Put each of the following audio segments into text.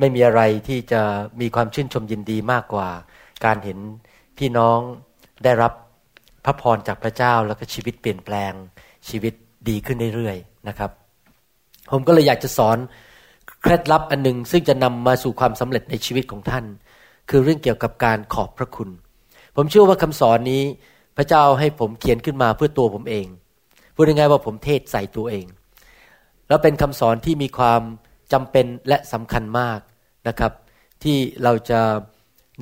ไม่มีอะไรที่จะมีความชื่นชมยินดีมากกว่า การเห็นพี่น้องได้รับพระพรจากพระเจ้าแล้วก็ชีวิตเปลี่ยนแปลงชีวิตดีขึ้นเรื่อยๆนะครับ ผมก็เลยอยากจะสอนเคล็ดลับอันหนึ่งซึ่งจะนำมาสู่ความสำเร็จในชีวิตของท่าน คือเรื่องเกี่ยวกับการขอบพระคุณ ผมเชื่อว่าคำสอนนี้ พระเจ้าให้ผมเขียนขึ้นมาเพื่อตัวผมเองพูดง่ายๆว่าผมเทศใส่ตัวเอง แล้วเป็นคำสอนที่มีความจำเป็นและสำคัญมาก นะครับ ที่เราจะ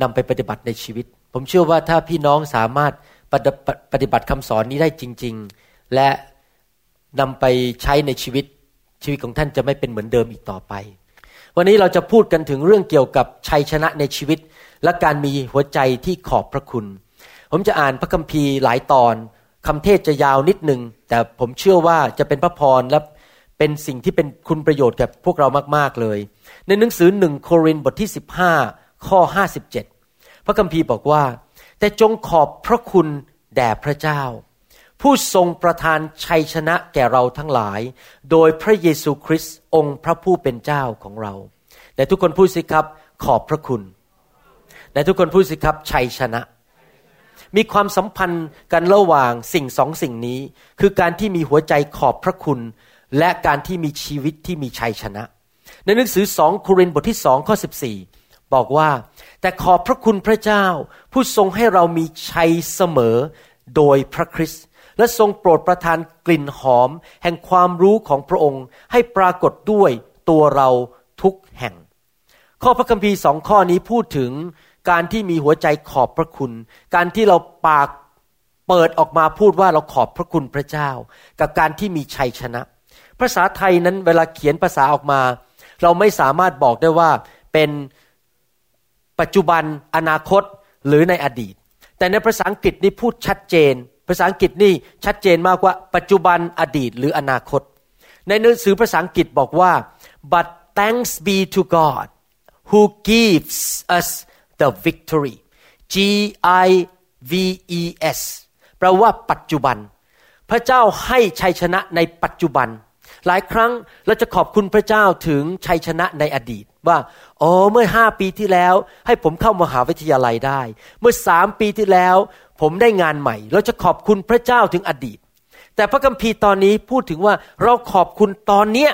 นำไปปฏิบัติในชีวิต ผมเชื่อว่าถ้าพี่น้องสามารถปฏิปฏิบัติคำสอนนี้ได้จริง ๆ และนำไปใช้ในชีวิตชีวิตของท่านจะไม่เป็นเหมือนเดิมอีกต่อไป วันนี้เราจะพูดกันถึงเรื่องเกี่ยวกับชัยชนะในชีวิต และการมีหัวใจที่ขอบพระคุณ ผมจะอ่านพระคัมภีร์หลายตอนคำเทศจะยาวนิดหนึ่งแต่ผมเชื่อว่าจะเป็นพระพรและ เป็นสิ่งที่เป็นคุณประโยชน์กับพวกเรามากๆเลย ในหนังสือหนึ่งโครินธ์บทที่ 15 ข้อ 57 พระคัมภีร์บอกว่า แต่จงขอบพระคุณแด่พระเจ้า ผู้ทรงประทานชัยชนะแก่เราทั้งหลาย โดยพระเยซูคริสต์องค์พระผู้เป็นเจ้าของเราแต่ทุกคนพูดสิครับ ขอบพระคุณแต่ทุกคนพูดสิครับ ชัยชนะ มีความสัมพันธ์กันระหว่างสิ่งสองสิ่งนี้ คือการที่มีหัวใจขอบพระคุณ และการที่มีชีวิตที่มีชัยชนะ ในหนังสือสองโครินธ์บทที่สองข้อสิบสี่บอกว่า แต่ขอบพระคุณพระเจ้า ผู้ทรงให้เรามีชัยเสมอโดยพระคริสต์และทรงโปรดประทานกลิ่นหอม แห่งความรู้ของพระองค์ ให้ปรากฏด้วยตัวเราทุกแห่ง ข้อพระคัมภีร์สองข้อนี้พูดถึงการที่มีหัวใจขอบพระคุณ การที่เราปากเปิดออกมาพูดว่าเราขอบพระคุณพระเจ้า กับการที่มีชัยชนะ ภาษาไทยนั้นเวลาเขียนภาษาออกมา เราไม่สามารถบอกได้ว่าเป็นปัจจุบันอนาคตหรือในอดีต แต่ในภาษาอังกฤษนี่พูดชัดเจน ภาษาอังกฤษนี่ชัดเจนมากว่าปัจจุบันอดีตหรืออนาคต ในหนังสือภาษาอังกฤษบอกว่า but thanks be to God who gives us the victory G I V E S แปลว่าปัจจุบัน พระเจ้าให้ชัยชนะในปัจจุบัน หลายครั้งเราจะขอบคุณพระเจ้าถึงชัยชนะในอดีตว่าอ๋อเมื่อห้าปีที่แล้ว ให้ผมเข้ามหาวิทยาลัยได้ เมื่อสามปีที่แล้ว ผมได้งานใหม่ เราจะขอบคุณพระเจ้าถึงอดีต แต่พระคัมภีร์ตอนนี้พูดถึงว่าเราขอบคุณตอนเนี้ย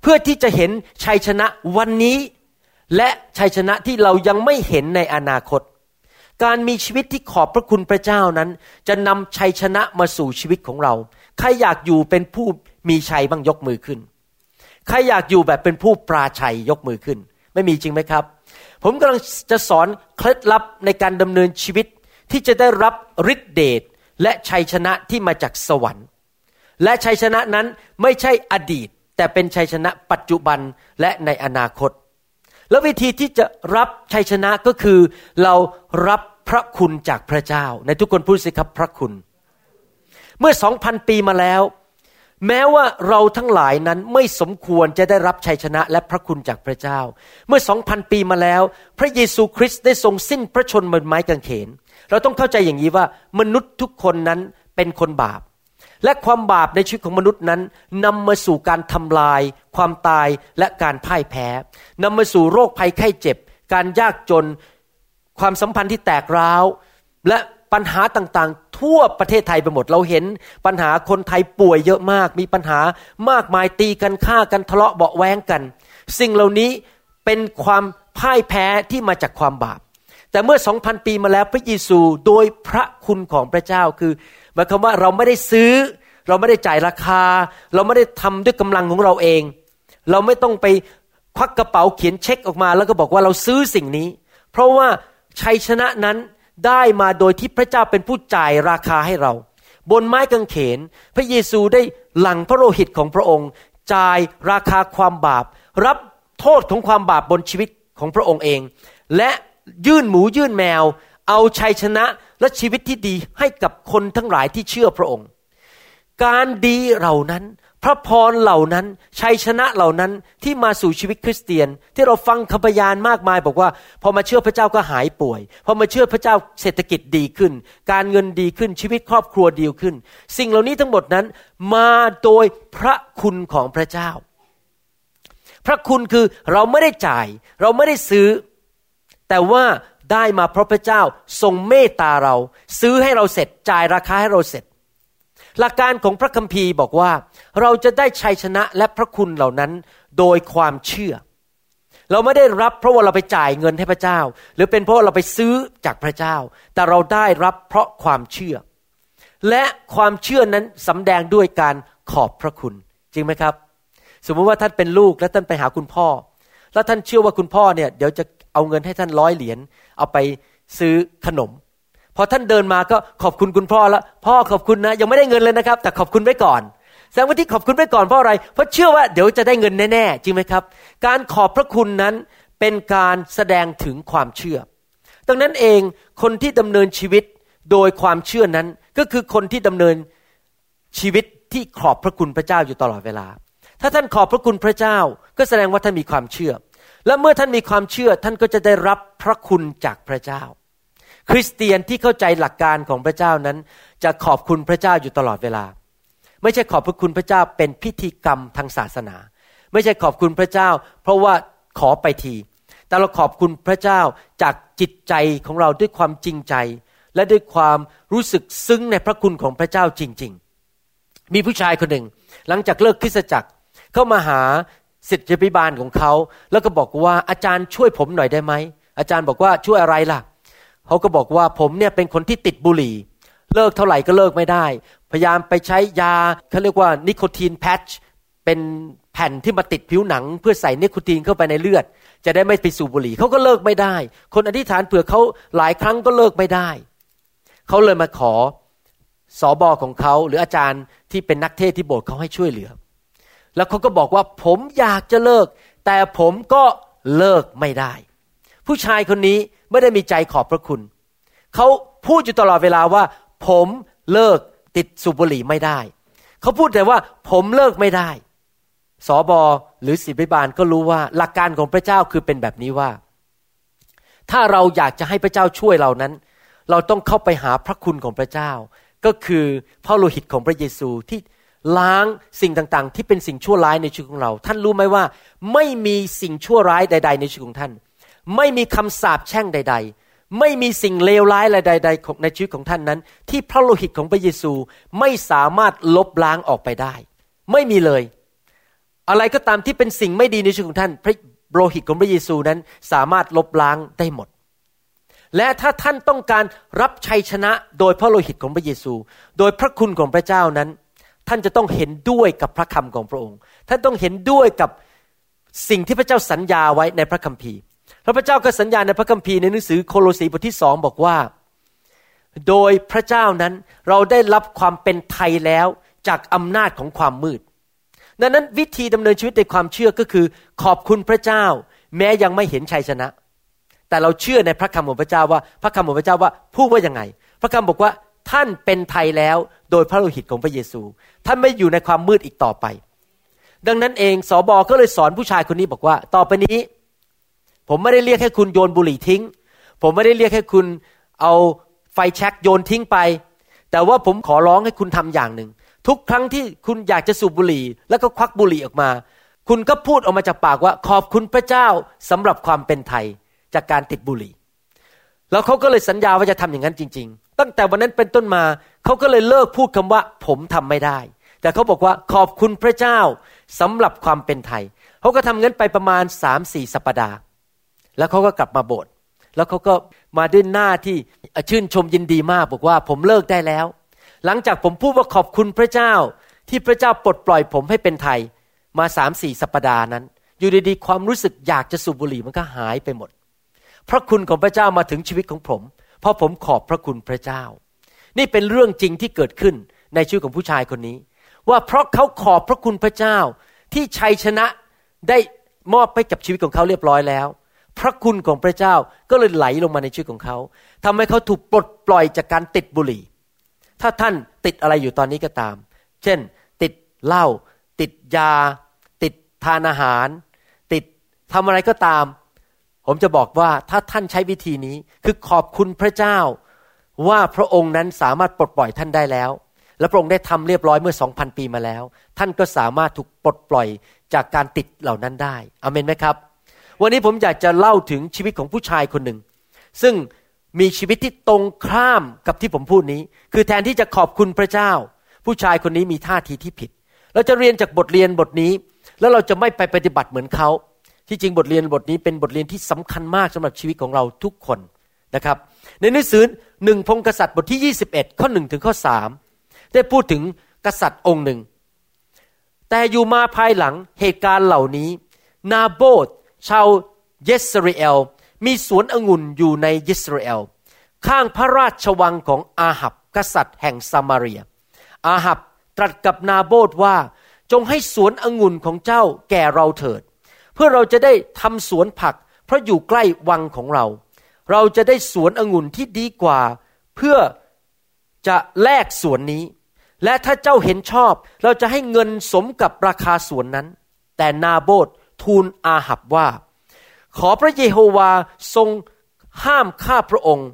เพื่อที่จะเห็นชัยชนะวันนี้ และชัยชนะที่เรายังไม่เห็นในอนาคต การมีชีวิตที่ขอบพระคุณพระเจ้านั้น จะนำชัยชนะมาสู่ชีวิตของเรา ใครอยากอยู่เป็นผู้มีชัยบ้างยกมือขึ้น ใครอยากอยู่แบบเป็นผู้ปราชัยยกมือขึ้น ไม่มีจริงไหมครับ ผมกำลังจะสอนเคล็ดลับในการดำเนินชีวิตที่จะได้รับฤทธิเดชและชัยชนะที่มาจากสวรรค์ และชัยชนะนั้นไม่ใช่อดีต แต่เป็นชัยชนะปัจจุบันและในอนาคต แล้ววิธีที่จะรับชัยชนะก็คือ เรารับพระคุณจากพระเจ้า ในทุกคนพูดสิครับพระคุณ เมื่อสองพันปีมาแล้ว แม้ว่าเราทั้งหลายนั้นไม่สมควรจะได้รับชัยชนะและพระคุณจากพระเจ้า เมื่อสองพันปีมาแล้ว พระเยซูคริสต์ได้ทรงสิ้นพระชนม์บนไม้กางเขน เราต้องเข้าใจอย่างนี้ว่ามนุษย์ทุกคนนั้นเป็นคนบาป และความบาปในชีวิตของมนุษย์นั้นนำมาสู่การทำลาย ความตายและการพ่ายแพ้นำมาสู่โรคภัยไข้เจ็บ การยากจน ความสัมพันธ์ที่แตกร้าว และปัญหาต่างๆ ทั่วประเทศไทยไปหมดเราเห็น ปัญหาคนไทยป่วยเยอะมาก มีปัญหามากมายตีกันฆ่ากันทะเลาะเบาแวงกัน สิ่งเหล่านี้เป็นความพ่ายแพ้ที่มาจากความบาป แต่เมื่อสองพันปีมาแล้วพระเยซูโดยพระคุณของพระเจ้าคือหมายความว่าเราไม่ได้ซื้อ เราไม่ได้จ่ายราคา เราไม่ได้ทำด้วยกำลังของเราเอง เราไม่ต้องไปควักกระเป๋าเขียนเช็คออกมา แล้วก็บอกว่าเราซื้อสิ่งนี้ เพราะว่าชัยชนะนั้นได้มาโดยที่พระเจ้าเป็นผู้จ่ายราคาให้เรา บนไม้กางเขน พระเยซูได้หลั่งพระโลหิตของพระองค์ จ่ายราคาความบาป รับโทษของความบาปบนชีวิตของพระองค์เอง และ ยื่นหมูยื่นแมว เอาชัยชนะและชีวิตที่ดีให้กับคนทั้งหลายที่เชื่อพระองค์ การดีเหล่านั้น พระพรเหล่านั้นชัยชนะเหล่านั้นที่มาสู่ชีวิตคริสเตียน ที่เราฟังคำพยานมากมาย บอกว่า พอมาเชื่อพระเจ้าก็หายป่วย พอมาเชื่อพระเจ้าเศรษฐกิจดีขึ้น การเงินดีขึ้นชีวิตครอบครัวดีขึ้น สิ่งเหล่านี้ทั้งหมดนั้นมาโดยพระคุณของพระเจ้า พระคุณคือเราไม่ได้จ่าย เราไม่ได้ซื้อ แต่ว่าได้มาเพราะพระเจ้าทรงเมตตาเรา ซื้อให้เราเสร็จจ่ายราคาให้เราเสร็จ หลักการของพระคัมภีร์บอกว่า เราจะได้ชัยชนะและพระคุณเหล่านั้นโดยความเชื่อ เราไม่ได้รับเพราะว่าเราไปจ่ายเงินให้พระเจ้า หรือเป็นเพราะเราไปซื้อจากพระเจ้า แต่เราได้รับเพราะความเชื่อ และความเชื่อนั้นสำแดงด้วยการขอบพระคุณ จริงไหมครับ สมมติว่าท่านเป็นลูกและท่านไปหาคุณพ่อ แล้วท่านเชื่อว่าคุณพ่อเนี่ยเดี๋ยวจะเอาเงินให้ท่านร้อยเหรียญเอาไปซื้อขนม พอท่านเดินมาก็ขอบคุณคุณพ่อแล้วพ่อขอบคุณนะยังไม่ได้เงินเลยนะครับ แต่ขอบคุณไว้ก่อนแสดงว่าที่ขอบคุณไว้ก่อนเพราะอะไร เพราะเชื่อว่าเดี๋ยวจะได้เงินแน่ๆจริงไหมครับ การขอบพระคุณนั้นเป็นการแสดงถึงความเชื่อ ดังนั้นเองคนที่ดำเนินชีวิตโดยความเชื่อนั้นก็คือคนที่ดำเนินชีวิตที่ขอบพระคุณพระเจ้าอยู่ตลอดเวลา ถ้าท่านขอบพระคุณพระเจ้า ก็แสดงว่าท่านมีความเชื่อ และเมื่อท่านมีความเชื่อท่านก็จะได้รับพระคุณจากพระเจ้า คริสเตียนที่เข้าใจหลักการของพระเจ้านั้น จะขอบคุณพระเจ้าอยู่ตลอดเวลา ไม่ใช่ขอบพระคุณพระเจ้าเป็นพิธีกรรมทางศาสนา ไม่ใช่ขอบคุณพระเจ้า เพราะว่าขอไปที แต่เราขอบคุณพระเจ้าจากจิตใจของเราด้วยความจริงใจ และด้วยความรู้สึกซึ้งในพระคุณของพระเจ้าจริง ๆ มีผู้ชายคนหนึ่งหลังจากเลิกคริสตจักร เข้ามาหาสิทธิพิบาลของเขา แล้วก็บอกว่าอาจารย์ช่วยผมหน่อยได้ไหม อาจารย์บอกว่าช่วยอะไรล่ะ เขาก็บอกว่าผมเนี่ยเป็นคนที่ติดบุหรี่ เลิกเท่าไหร่ก็เลิกไม่ได้ พยายามไปใช้ยาเขาเรียกว่านิโคตินแพชเป็นแผ่นที่มาติดผิวหนัง เพื่อใส่นิโคตินเข้าไปในเลือด จะได้ไม่ไปสูบบุหรี่เขาก็เลิกไม่ได้ คนอธิษฐานเผื่อเขาหลายครั้งก็เลิกไม่ได้ เขาเลยมาขอสอบอของเขาหรืออาจารย์ที่เป็นนักเทศที่โบสถ์เขาให้ช่วยเหลือ แล้วเขาก็บอกว่าผมอยากจะเลิก แต่ผมก็เลิกไม่ได้ ผู้ชายคนนี้ไม่ได้มีใจขอบพระคุณ เขาพูดอยู่ตลอดเวลาว่า ผมเลิกติดสูบบุหรี่ไม่ได้ เขาพูดแต่ว่าผมเลิกไม่ได้สอบอหรือศิบิบาลก็รู้ว่าหลักการของพระเจ้าคือเป็นแบบนี้ว่า ถ้าเราอยากจะให้พระเจ้าช่วยเรานั้น เราต้องเข้าไปหาพระคุณของพระเจ้า ก็คือพระโลหิตของพระเยซูที่ ล้างสิ่งต่างๆ ที่เป็นสิ่งชั่วร้ายในชีวิตของเรา ท่านรู้ไหมว่า ไม่มีสิ่งชั่วร้ายใด ๆ ในชีวิตของท่าน ไม่มีคำสาปแช่งใด ๆ ไม่มีสิ่งเลวร้ายอะไรใดๆในชีวิตของท่านนั้น ที่พระโลหิตของพระเยซูไม่สามารถลบล้างออกไปได้ ไม่มีเลย อะไรก็ตามที่เป็นสิ่งไม่ดีในชีวิตของท่าน พระโลหิตของพระเยซูนั้นสามารถลบล้างได้หมดและถ้าท่านต้องการรับชัยชนะโดยพระโลหิตของพระเยซู โดยพระคุณของพระเจ้านั้น ท่านจะต้องเห็นด้วยกับพระคำของพระองค์ ท่านต้องเห็นด้วยกับสิ่งที่พระเจ้าสัญญาไว้ในพระคัมภีร์ แล้วพระเจ้าก็สัญญาในพระคัมภีร์ในหนังสือโคโลสีบทที่สองบอกว่า โดยพระเจ้านั้นเราได้รับความเป็นไทยแล้วจากอำนาจของความมืด ดังนั้นวิธีดำเนินชีวิตในความเชื่อก็คือ ขอบคุณพระเจ้า แม้ยังไม่เห็นชัยชนะ แต่เราเชื่อในพระคำของพระเจ้าว่า พระคำของพระเจ้าว่าพูดว่ายังไง พระคำบอกว่า ท่านเป็นไทยแล้วโดยพระโลหิตของพระเยซู ท่านไม่อยู่ในความมืดอีกต่อไป ดังนั้นเองสอบอก็เลยสอนผู้ชายคนนี้บอกว่า ต่อไปนี้ ผมไม่ได้เรียกให้คุณโยนบุหรี่ทิ้ง ผมไม่ได้เรียกให้คุณเอาไฟแช็กโยนทิ้งไป แต่ว่าผมขอร้องให้คุณทำอย่างหนึ่ง ทุกครั้งที่คุณอยากจะสูบบุหรี่ แล้วก็ควักบุหรี่ออกมา คุณก็พูดออกมาจากปากว่าขอบคุณพระเจ้าสำหรับความเป็นไทยจากการติดบุหรี่ แล้วเขาก็เลยสัญญาว่าจะทำอย่างนั้นจริง ตั้งแต่วันนั้นเป็นต้นมาเขาก็เลยเลิกพูดคำว่า ผมทำไม่ได้ แต่เขาบอกว่าขอบคุณพระเจ้าสำหรับความเป็นไทยเขาก็ทำงั้นไปประมาณสามสี่สัปดาห์ แล้วเขาก็กลับมาโบสถ์แล้วเขาก็มาด้วยหน้าที่ชื่นชมยินดีมากบอกว่าผมเลิกได้แล้ว หลังจากผมพูดว่าขอบคุณพระเจ้า ที่พระเจ้าปลดปล่อยผมให้เป็นไทย มาสามสี่สัปดาห์นั้น อยู่ดีๆความรู้สึกอยากจะสูบบุหรี่มันก็หายไปหมด พระคุณของพระเจ้ามาถึงชีวิตของผม ราะผมขอบพระคุณพระเจ้า นี่เป็นเรื่องจริงที่เกิดขึ้นในชีวิตของผู้ชายคนนี้ ว่าเพราะเขาขอบพระคุณพระเจ้า ที่ชัยชนะได้มอบให้กับชีวิตของเขาเรียบร้อยแล้ว พระคุณของพระเจ้าก็เลยไหลลงมาในชีวิตของเขาทำให้เขาถูกปลดปล่อยจากการติดบุหรี่ ถ้าท่านติดอะไรอยู่ตอนนี้ก็ตาม เช่น ติดเหล้าติดยา ติดทานอาหาร ติดทำอะไรก็ตาม ผมจะบอกว่าถ้าท่านใช้วิธีนี้คือขอบคุณพระเจ้า ว่าพระองค์นั้นสามารถปลดปล่อยท่านได้แล้ว และพระองค์ได้ทำเรียบร้อยเมื่อสองพันปีมาแล้ว ท่านก็สามารถถูกปลดปล่อยจากการติดเหล่านั้นได้อเมนไหมครับ วันนี้ผมอยากจะเล่าถึงชีวิตของผู้ชายคนหนึ่ง ซึ่งมีชีวิตที่ตรงข้ามกับที่ผมพูดนี้ คือแทนที่จะขอบคุณพระเจ้า ผู้ชายคนนี้มีท่าทีที่ผิด เราจะเรียนจากบทเรียนบทนี้ แล้วเราจะไม่ไปปฏิบัติเหมือนเขา ที่จริงบทเรียนบทนี้เป็นบทเรียนที่สำคัญมากสำหรับชีวิตของเราทุกคนนะครับ ในหนังสือหนึ่งพงกษัตริย์บทที่ 21 ข้อหนึ่งถึงข้อสามได้พูดถึงกษัตริย์องค์หนึ่ง แต่อยู่มาภายหลังเหตุการณ์เหล่านี้ นาโบตชาวเยสราเอล มีสวนองุ่นอยู่ในเยิสราเอล ข้างพระราชวังของอาหับกษัตริย์แห่งซามารียอาหับตรัสกับนาโบตว่าจงให้สวนองุ่นของเจ้าแก่เราเถิด เพื่อเราจะได้ทำสวนผัก เพราะอยู่ใกล้วังของเรา เราจะได้สวนองุ่นที่ดีกว่า เพื่อจะแลกสวนนี้ และถ้าเจ้าเห็นชอบ เราจะให้เงินสมกับราคาสวนนั้น แต่นาโบตทูลอาหับว่า ขอพระเยโฮวาทรงห้ามข้าพระองค์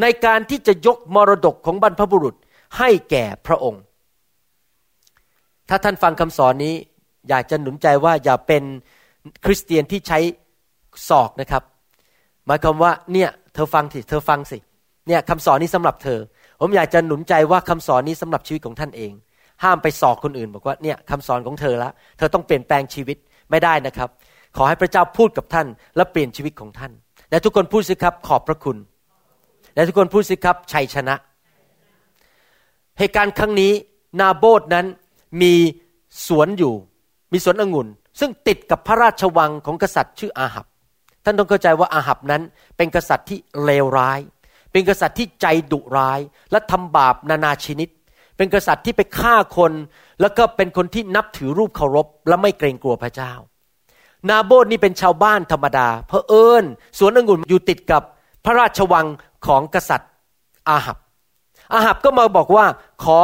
ในการที่จะยกมรดกของบรรพบุรุษให้แก่พระองค์ ถ้าท่านฟังคำสอนนี้อยากจะหนุนใจว่าอย่าเป็น คริสเตียนที่ใช้ศอกนะครับ หมายความว่าเนี่ยเธอฟังสิเธอฟังสิเนี่ยคำสอนนี้สำหรับเธอ ผมอยากจะหนุนใจว่าคำสอนนี้สำหรับชีวิตของท่านเอง ห้ามไปสอกคนอื่น บอกว่าเนี่ยคำสอนของเธอละเธอต้องเปลี่ยนแปลงชีวิตไม่ได้นะครับ ขอให้พระเจ้าพูดกับท่านและเปลี่ยนชีวิตของท่านและทุกคนพูดสิครับขอบพระคุณ และทุกคนพูดสิครับชัยชนะ เหตุการณ์ครั้งนี้นาโบตนั้นมีสวนอยู่ มีสวนองุ่น ซึ่งติดกับพระราชวังของกษัตริย์ชื่ออาหับ ท่านต้องเข้าใจว่าอาหับนั้นเป็นกษัตริย์ที่เลวร้าย เป็นกษัตริย์ที่ใจดุร้าย และทำบาปนานาชนิด เป็นกษัตริย์ที่ไปฆ่าคน แล้วก็เป็นคนที่นับถือรูปเคารพ และไม่เกรงกลัวพระเจ้า นาโบตนี่เป็นชาวบ้านธรรมดา เพอเอิญสวนองุ่นอยู่ติดกับพระราชวังของกษัตริย์อาหับ อาหับก็มาบอกว่าขอ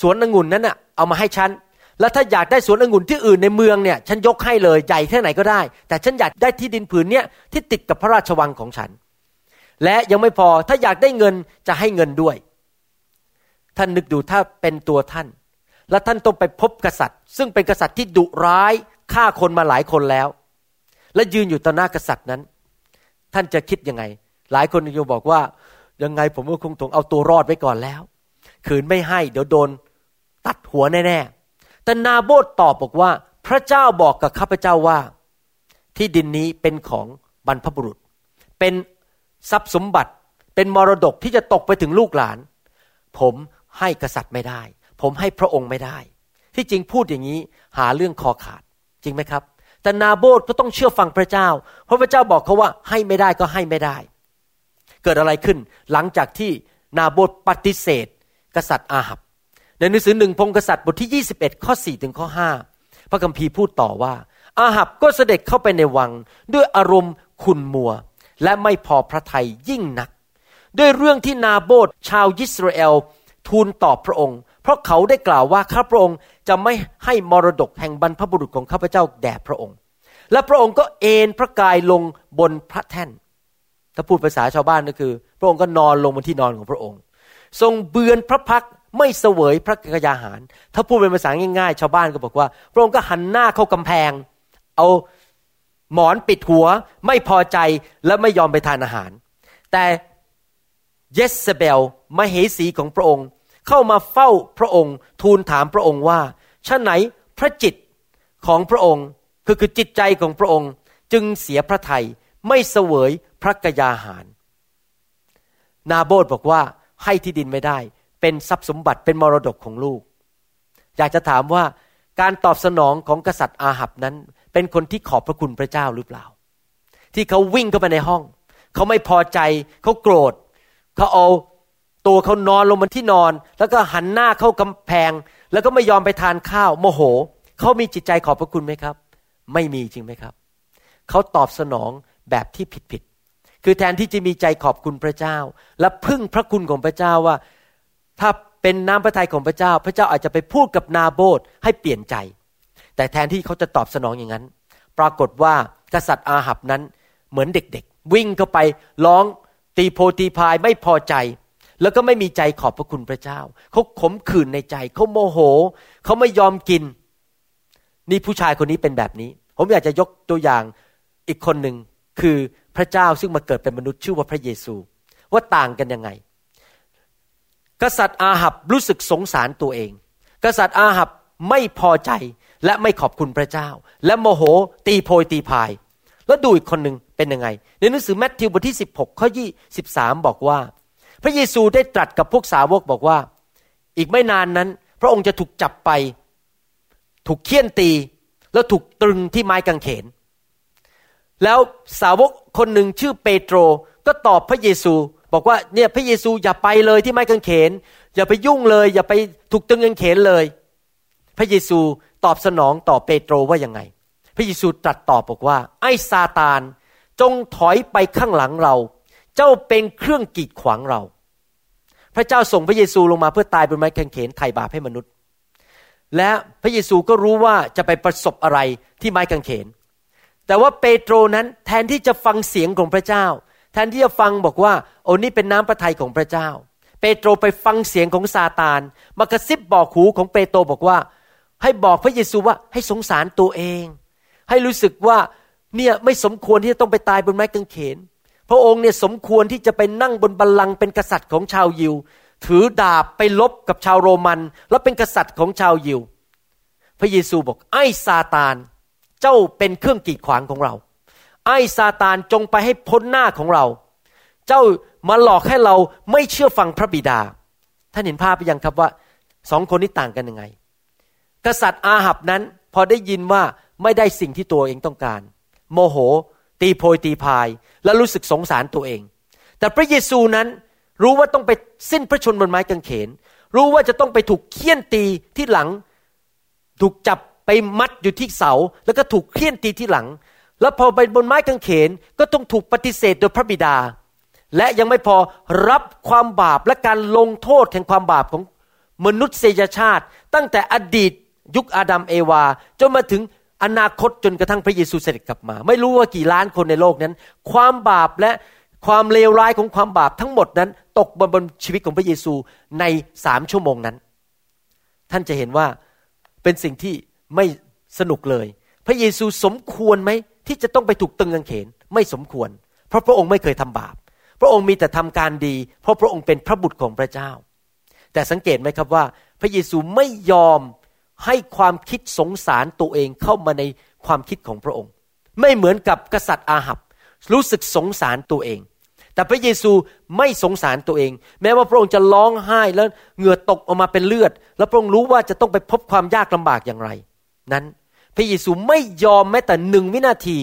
สวนองุ่นนั้นน่ะเอามาให้ฉัน แล้วถ้าอยากได้สวนองุ่นที่อื่นในเมืองเนี่ยฉันยกให้เลยใหญ่แค่ไหนก็ได้ แต่ฉันอยากได้ที่ดินผืนเนี้ยที่ติดกับพระราชวังของฉัน และยังไม่พอถ้าอยากได้เงินจะให้เงินด้วย ท่านนึกดูถ้าเป็นตัวท่าน และท่านต้องไปพบกษัตริย์ ซึ่งเป็นกษัตริย์ที่ดุร้ายฆ่าคนมาหลายคนแล้ว และยืนอยู่ต่อหน้ากษัตริย์นั้น ท่านจะคิดยังไง หลายคนจะบอกว่ายังไงผมก็คงต้องเอาตัวรอดไว้ก่อนแล้ว ขืนไม่ให้ เดี๋ยวโดนตัดหัวแน่ๆ แต่นาโบตตอบบอกว่า พระเจ้าบอกกับข้าพเจ้าว่า ที่ดินนี้เป็นของบรรพบุรุษ เป็นทรัพย์สมบัติเป็นมรดกที่จะตกไปถึงลูกหลาน ผมให้กษัตริย์ไม่ได้ ผมให้พระองค์ไม่ได้ ที่จริงพูดอย่างนี้หาเรื่องคอขาดจริงไหมครับ แต่นาโบตก็ต้องเชื่อฟังพระเจ้า เพราะพระเจ้าบอกเขาว่าให้ไม่ได้ก็ให้ไม่ได้ เกิดอะไรขึ้นหลังจากที่นาโบตปฏิเสธ กษัตริย์อาหับ ในหนังสือหนึ่งพงกษัตริย์บทที่ 21 ข้อ 4 ถึงข้อ 5 พระคัมภีร์พูดต่อว่า อาหับก็เสด็จเข้าไปในวัง ด้วยอารมณ์ขุนมัว และไม่พอพระทัยยิ่งนัก ด้วยเรื่องที่นาโบตชาวยิสราเอลทูลตอบพระองค์ เพราะเขาได้กล่าวว่าข้าพระองค์จะไม่ให้มรดกแห่งบรรพบุรุษของข้าพเจ้าแด่พระองค์ และพระองค์ก็เอนพระกายลงบนพระแท่น ถ้าพูดภาษาชาวบ้านก็คือ พระองค์ก็นอนลงบนที่นอนของพระองค์ ทรงเบือนพระพัก ไม่เสวยพระกยาหาร ถ้าพูดเป็นภาษาง่ายๆ ชาวบ้านก็บอกว่า พระองค์ก็หันหน้าเข้ากำแพง เอาหมอนปิดหัว ไม่พอใจและไม่ยอมไปทานอาหาร แต่เยสเบลมเหสีของพระองค์ เข้ามาเฝ้าพระองค์ ทูลถามพระองค์ว่าชะไหนพระจิตของพระองค์คือคือจิตใจของพระองค์ จึงเสียพระทัยไม่เสวยพระกยาหาร นาโบตบอกว่าให้ที่ดินไม่ได้ เป็นทรัพย์สมบัติเป็นมรดกของลูก อยากจะถามว่าการตอบสนองของกษัตริย์อาหับนั้น เป็นคนที่ขอบพระคุณพระเจ้าหรือเปล่า ที่เขาวิ่งเข้าไปในห้อง เขาไม่พอใจเขาโกรธ เขาเอาตัวเขานอนลงบนที่นอน แล้วก็หันหน้าเข้ากำแพง แล้วก็ไม่ยอมไปทานข้าวโมโห เขามีจิตใจขอบพระคุณไหมครับ ไม่มีจริงไหมครับ เขาตอบสนองแบบที่ผิดผิดคือแทนที่จะมีใจขอบคุณพระเจ้า และพึ่งพระคุณของพระเจ้าว่า ถ้าเป็นน้ำพระทัยของพระเจ้า พระเจ้าอาจจะไปพูดกับนาโบดให้เปลี่ยนใจ แต่แทนที่เขาจะตอบสนองอย่างนั้น ปรากฏว่ากษัตริย์อาหับนั้นเหมือนเด็กๆ วิ่งเข้าไปร้องตีโพตีพายไม่พอใจ แล้วก็ไม่มีใจขอบพระคุณพระเจ้า เขาขมขื่นในใจ เขาโมโห เขาไม่ยอมกิน นี่ผู้ชายคนนี้เป็นแบบนี้ ผมอยากจะยกตัวอย่างอีกคนหนึ่งคือพระเจ้าซึ่งมาเกิดเป็นมนุษย์ชื่อว่าพระเยซู ว่าต่างกันยังไง กษัตริย์อาหับรู้สึกสงสารตัวเอง กษัตริย์อาหับไม่พอใจและไม่ขอบคุณพระเจ้า และโมโหตีโพยตีพาย แล้วดูอีกคนหนึ่งเป็นยังไง ในหนังสือแมทธิวบทที่ 16 ข้อ 23 บอกว่า พระเยซูได้ตรัสกับพวกสาวกบอกว่า อีกไม่นานนั้น พระองค์จะถูกจับไป ถูกเคี่ยนตี แล้วถูกตรึงที่ไม้กางเขน แล้วสาวกคนหนึ่งชื่อเปโตรก็ตอบพระเยซู บอกว่าเนี่ยพระเยซูอย่าไปเลยที่ไม้กางเขน อย่าไปยุ่งเลย อย่าไปถูกตึงกางเขนเลย พระเยซูตอบสนองต่อเปโตรว่ายังไง พระเยซูตรัสตอบบอกว่า ไอ้ซาตานจงถอยไปข้างหลังเรา เจ้าเป็นเครื่องกีดขวางเรา พระเจ้าส่งพระเยซูลงมาเพื่อตายบนไม้กางเขนไถ่บาปให้มนุษย์ และพระเยซูก็รู้ว่าจะไปประสบอะไรที่ไม้กางเขน แต่ว่าเปโตรนั้นแทนที่จะฟังเสียงของพระเจ้า ทนที่จะฟังบอกว่า โอ้นี่เป็นน้ำพระทัยของพระเจ้า เปโตรไปฟังเสียงของซาตาน มากระซิบบอกหูของเปโตรบอกว่า ให้บอกพระเยซูว่าให้สงสารตัวเอง ให้รู้สึกว่าเนี่ยไม่สมควรที่จะต้องไปตายบนไม้กางเขน พระองค์เนี่ยสมควรที่จะไปนั่งบนบัลลังก์เป็นกษัตริย์ของชาวยิว ถือดาบไปลบกับชาวโรมัน แล้วเป็นกษัตริย์ของชาวยิว พระเยซูบอกไอ้ซาตาน เจ้าเป็นเครื่องกีดขวางของเรา ไอ้ซาตานจงไปให้พ้นหน้าของเรา เจ้ามาหลอกให้เราไม่เชื่อฟังพระบิดา ท่านเห็นภาพไปยังครับว่าสองคนนี้ต่างกันยังไง กษัตริย์อาหับนั้นพอได้ยินว่าไม่ได้สิ่งที่ตัวเองต้องการ โมโห ตีโพยตีพาย และรู้สึกสงสารตัวเอง แต่พระเยซูนั้นรู้ว่าต้องไปสิ้นพระชนบนไม้กางเขน รู้ว่าจะต้องไปถูกเคี่ยนตีที่หลัง ถูกจับไปมัดอยู่ที่เสา แล้วก็ถูกเคี่ยนตีที่หลัง แล้วพอไปบนไม้กางเขนก็ต้องถูกปฏิเสธโดยพระบิดา และยังไม่พอรับความบาปและการลงโทษแห่งความบาปของมนุษยชาติ ตั้งแต่อดีตยุคอาดัมเอวา จนมาถึงอนาคตจนกระทั่งพระเยซูเสด็จกลับมา ไม่รู้ว่ากี่ล้านคนในโลกนั้น ความบาปและความเลวร้ายของความบาปทั้งหมดนั้น ตกบนบนชีวิตของพระเยซูในสามชั่วโมงนั้น ท่านจะเห็นว่าเป็นสิ่งที่ไม่สนุกเลย พระเยซูสมควรไหม ที่จะต้องไปถูกตึงกางเขนไม่สมควร เพราะพระองค์ไม่เคยทำบาป พระองค์มีแต่ทำการดี เพราะพระองค์เป็นพระบุตรของพระเจ้า แต่สังเกตไหมครับว่า พระเยซูไม่ยอมให้ความคิดสงสารตัวเองเข้ามาในความคิดของพระองค์ ไม่เหมือนกับกษัตริย์อาหับ รู้สึกสงสารตัวเอง แต่พระเยซูไม่สงสารตัวเอง แม้ว่าพระองค์จะร้องไห้แล้วเหงื่อตกออกมาเป็นเลือด แล้วพระองค์รู้ว่าจะต้องไปพบความยากลำบากอย่างไร นั้น พระเยซูไม่ยอมแม้แต่หนึ่งวินาที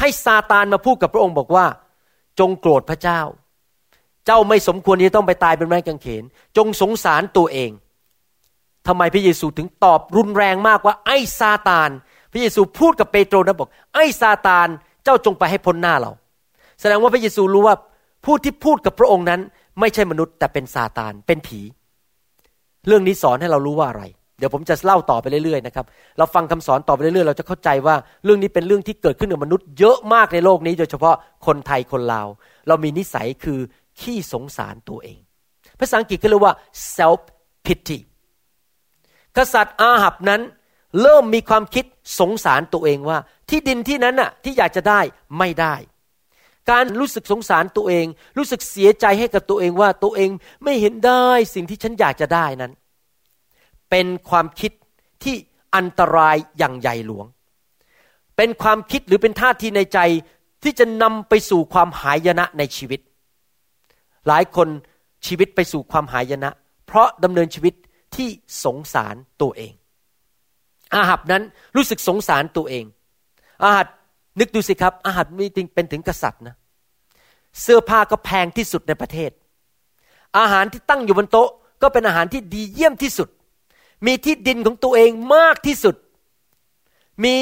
ให้ซาตานมาพูดกับพระองค์บอกว่า จงโกรธพระเจ้า เจ้าไม่สมควรที่จะต้องไปตายเป็นไม้กางเขน จงสงสารตัวเองทำไมพระเยซูถึงตอบรุนแรงมากว่า ไอ้ซาตาน พระเยซูพูดกับเปโตรนะบอก ไอ้ซาตานเจ้าจงไปให้พ้นหน้าเรา แสดงว่าพระเยซูรู้ว่าผู้ที่พูดกับพระองค์นั้น ไม่ใช่มนุษย์แต่เป็นซาตานเป็นผี เรื่องนี้สอนให้เรารู้ว่าอะไร ดี๋ยวผมจะเล่าต่อไปเรื่อยๆนะครับ เราฟังคำสอนต่อไปเรื่อยๆ เราจะเข้าใจว่าเรื่องนี้เป็นเรื่องที่เกิดขึ้นกับมนุษย์เยอะมากในโลกนี้ โดยเฉพาะคนไทยคนลาว เรามีนิสัยคือขี้สงสารตัวเอง ภาษาอังกฤษก็เรียกว่า self pity กษัตริย์อาหับนั้น เริ่มมีความคิดสงสารตัวเองว่า ที่ดินที่นั้นน่ะที่อยากจะได้ไม่ได้การรู้สึกสงสารตัวเอง รู้สึกเสียใจให้กับตัวเองว่าตัวเองไม่เห็นได้สิ่งที่ฉันอยากจะได้นั้น เป็นความคิดที่อันตรายอย่างใหญ่หลวง เป็นความคิดหรือเป็นท่าทีในใจที่จะนำไปสู่ความหายนะในชีวิต หลายคนชีวิตไปสู่ความหายนะ เพราะดำเนินชีวิตที่สงสารตัวเอง อาหับนั้นรู้สึกสงสารตัวเอง อาหับนึกดูสิครับ อาหับมีติงเป็นถึงกษัตริย์นะ เสื้อผ้าก็แพงที่สุดในประเทศ อาหารที่ตั้งอยู่บนโต๊ะก็เป็นอาหารที่ดีเยี่ยมที่สุด มีที่ดินของตัวเองมากที่สุด มี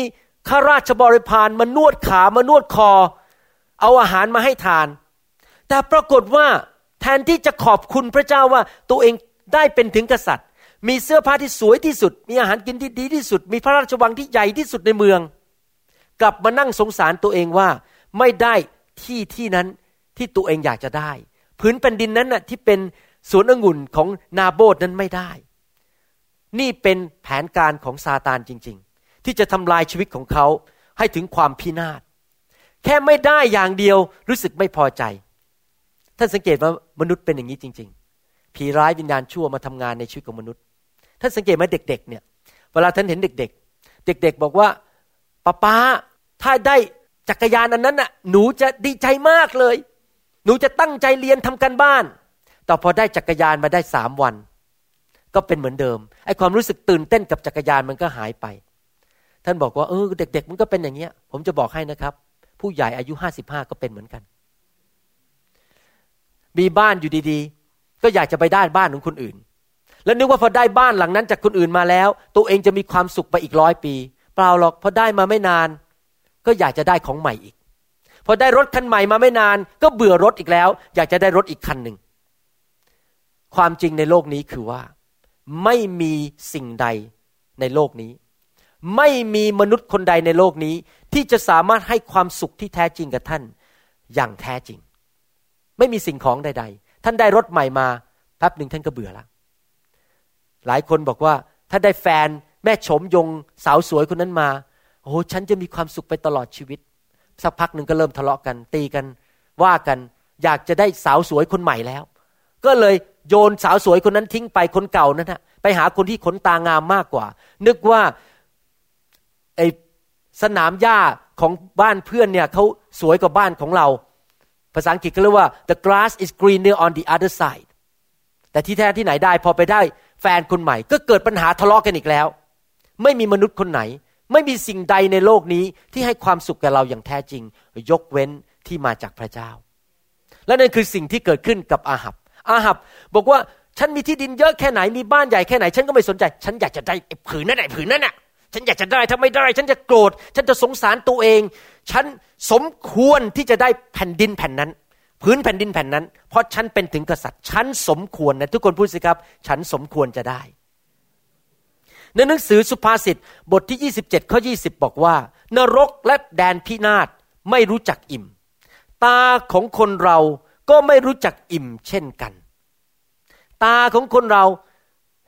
ข้าราชบริพารมานวดขามานวดคอ เอาอาหารมาให้ทาน แต่ปรากฏว่าแทนที่จะขอบคุณพระเจ้าว่าตัวเองได้เป็นถึงกษัตริย์ มีเสื้อผ้าที่สวยที่สุด มีอาหารกินที่ดีที่สุด มีพระราชวังที่ใหญ่ที่สุดในเมือง กลับมานั่งสงสารตัวเองว่าไม่ได้ที่ที่นั้นที่ตัวเองอยากจะได้ พื้นแผ่นดินนั้นน่ะที่เป็นสวนองุ่นของนาโบดนั้นไม่ได้ นี่เป็นแผนการของซาตานจริง ๆ ที่จะทำลายชีวิตของเขาให้ถึงความพินาศ แค่ไม่ได้อย่างเดียวรู้สึกไม่พอใจ ท่านสังเกตว่ามนุษย์เป็นอย่างนี้จริง ๆ ผีร้ายวิญญาณชั่วมาทำงานในชีวิตของมนุษย์ ท่านสังเกตไหมเด็ก ๆ เนี่ย เวลาท่านเห็นเด็ก ๆ เด็ก ๆ บอกว่าป้าป้าถ้าได้จักรยานอันนั้นน่ะหนูจะดีใจมากเลย หนูจะตั้งใจเรียนทำกันบ้าน แต่พอได้จักรยานมาได้สามวัน ก็เป็นเหมือนเดิมไอความรู้สึกตื่นเต้นกับจักรยานมันก็หายไป ท่านบอกว่าเออเด็ก ๆ มันก็เป็นอย่างเงี้ย ผมจะบอกให้นะครับ ผู้ใหญ่อายุห้าสิบห้าก็เป็นเหมือนกัน มีบ้านอยู่ดีๆ ก็อยากจะไปได้บ้านของคนอื่น แล้วนึกว่าพอได้บ้านหลังนั้นจากคนอื่นมาแล้ว ตัวเองจะมีความสุขไปอีกร้อยปี เปล่าหรอกพอได้มาไม่นาน ก็อยากจะได้ของใหม่อีกพอได้รถคันใหม่มาไม่นาน ก็เบื่อรถอีกแล้ว อยากจะได้รถอีกคันหนึ่งความจริงในโลกนี้คือว่า ไม่มีสิ่งใดในโลกนี้ ไม่มีมนุษย์คนใดในโลกนี้ ที่จะสามารถให้ความสุขที่แท้จริงกับท่าน อย่างแท้จริง ไม่มีสิ่งของใด ๆ ท่านได้รถใหม่มาแป๊บหนึ่งท่านก็เบื่อละหลายคนบอกว่า ถ้าได้แฟนแม่ชมยงสาวสวยคนนั้นมาโอ้ฉันจะมีความสุขไปตลอดชีวิต สักพักหนึ่งก็เริ่มทะเลาะกัน ตีกันว่ากัน อยากจะได้สาวสวยคนใหม่แล้ว ก็เลย โยนสาวสวยคนนั้นทิ้งไปคนเก่านั้นฮะไปหาคนที่ขนตางามมากกว่า นึกว่าไอสนามหญ้าของบ้านเพื่อนเนี่ยเขาสวยกว่าบ้านของเรา ภาษาอังกฤษก็เรียกว่า the grass is greener on the other side แต่ที่แท้ที่ไหนได้พอไปได้แฟนคนใหม่ ก็เกิดปัญหาทะเลาะกันอีกแล้ว ไม่มีมนุษย์คนไหน ไม่มีสิ่งใดในโลกนี้ที่ให้ความสุขแก่เราอย่างแท้จริง ยกเว้นที่มาจากพระเจ้า และนั่นคือสิ่งที่เกิดขึ้นกับอาหับ อาหับบอกว่าฉันมีที่ดินเยอะแค่ไหนมีบ้านใหญ่แค่ไหน ฉันก็ไม่สนใจ ฉันอยากจะได้ผืนนั่นไหนผืนนั่นน่ะฉันอยากจะได้ถ้าไม่ได้ ฉันจะโกรธ ฉันจะสงสารตัวเอง ฉันสมควรที่จะได้แผ่นดินแผ่นนั้น พื้นแผ่นดินแผ่นนั้น เพราะฉันเป็นถึงกษัตริย์ ฉันสมควรนะทุกคนพูดสิครับ ฉันสมควรจะได้ ในหนังสือสุภาษิตบทที่ 27ข้อ20 บอกว่า นรกและแดนพินาศไม่รู้จักอิ่ม ตาของคนเรา ก็ไม่รู้จักอิ่มเช่นกัน ตาของคนเรา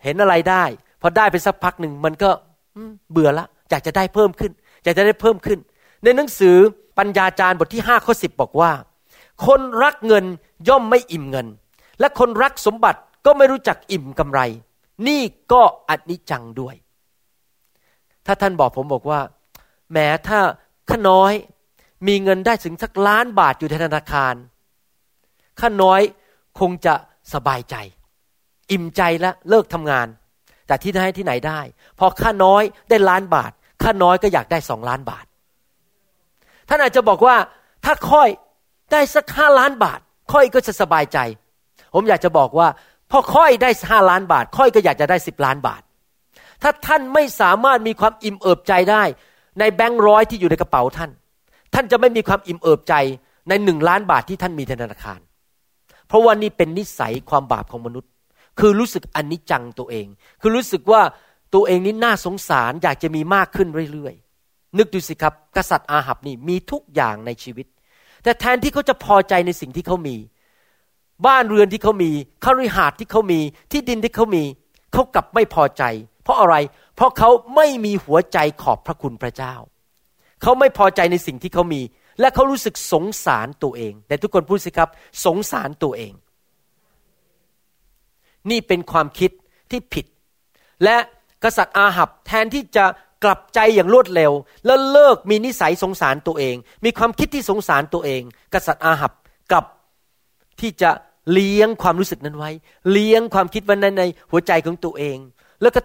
เห็นอะไรได้ พอได้ไปสักพักหนึ่งมันก็เบื่อละอยากจะได้เพิ่มขึ้น อยากจะได้เพิ่มขึ้น ในหนังสือปัญญาจารย์บทที่ห้าข้อสิบบอกว่า คนรักเงินย่อมไม่อิ่มเงิน และคนรักสมบัติก็ไม่รู้จักอิ่มกำไร นี่ก็อนิจจังด้วย ถ้าท่านบอกผมบอกว่าแม้ถ้าข้าน้อยมีเงินได้ถึงสักล้านบาทอยู่ในธนาคาร ข้าน้อยคงจะสบายใจ อิ่มใจแล้วเลิกทำงาน แต่ที่ไหนที่ไหนได้ พอข้าน้อยได้ล้านบาท ข้าน้อยก็อยากได้สองล้านบาท ท่านอาจจะบอกว่าถ้าค่อยได้สักห้าล้านบาท ค่อยก็จะสบายใจ ผมอยากจะบอกว่าพอค่อยได้ห้าล้านบาท ค่อยก็อยากจะได้สิบล้านบาท ถ้าท่านไม่สามารถมีความอิ่มเอิบใจได้ ในแบงค์ร้อยที่อยู่ในกระเป๋าท่าน ท่านจะไม่มีความอิ่มเอิบใจในหนึ่งล้านบาทที่ท่านมีในธนาคาร เพราะว่านี่เป็นนิสัยความบาปของมนุษย์ คือรู้สึกอนิจจังตัวเอง คือรู้สึกว่าตัวเองนี่น่าสงสารอยากจะมีมากขึ้นเรื่อยๆ นึกดูสิครับ กษัตริย์อาหับนี่มีทุกอย่างในชีวิต แต่แทนที่เขาจะพอใจในสิ่งที่เขามี บ้านเรือนที่เขามีคฤหาสน์ที่เขามี ที่ดินที่เขามีเขากลับไม่พอใจ เพราะอะไร เพราะเขาไม่มีหัวใจขอบพระคุณพระเจ้า เขาไม่พอใจในสิ่งที่เขามี และเขารู้สึกสงสารตัวเอง แต่ทุกคนพูดสิครับ สงสารตัวเอง นี่เป็นความคิดที่ผิด และกษัตริย์อาหับแทนที่จะกลับใจอย่างรวดเร็ว แล้วเลิกมีนิสัยสงสารตัวเอง มีความคิดที่สงสารตัวเอง กษัตริย์อาหับกลับที่จะเลี้ยงความรู้สึกนั้นไว้ เลี้ยงความคิดวันนั้นในหัวใจของตัวเอง แล้วก็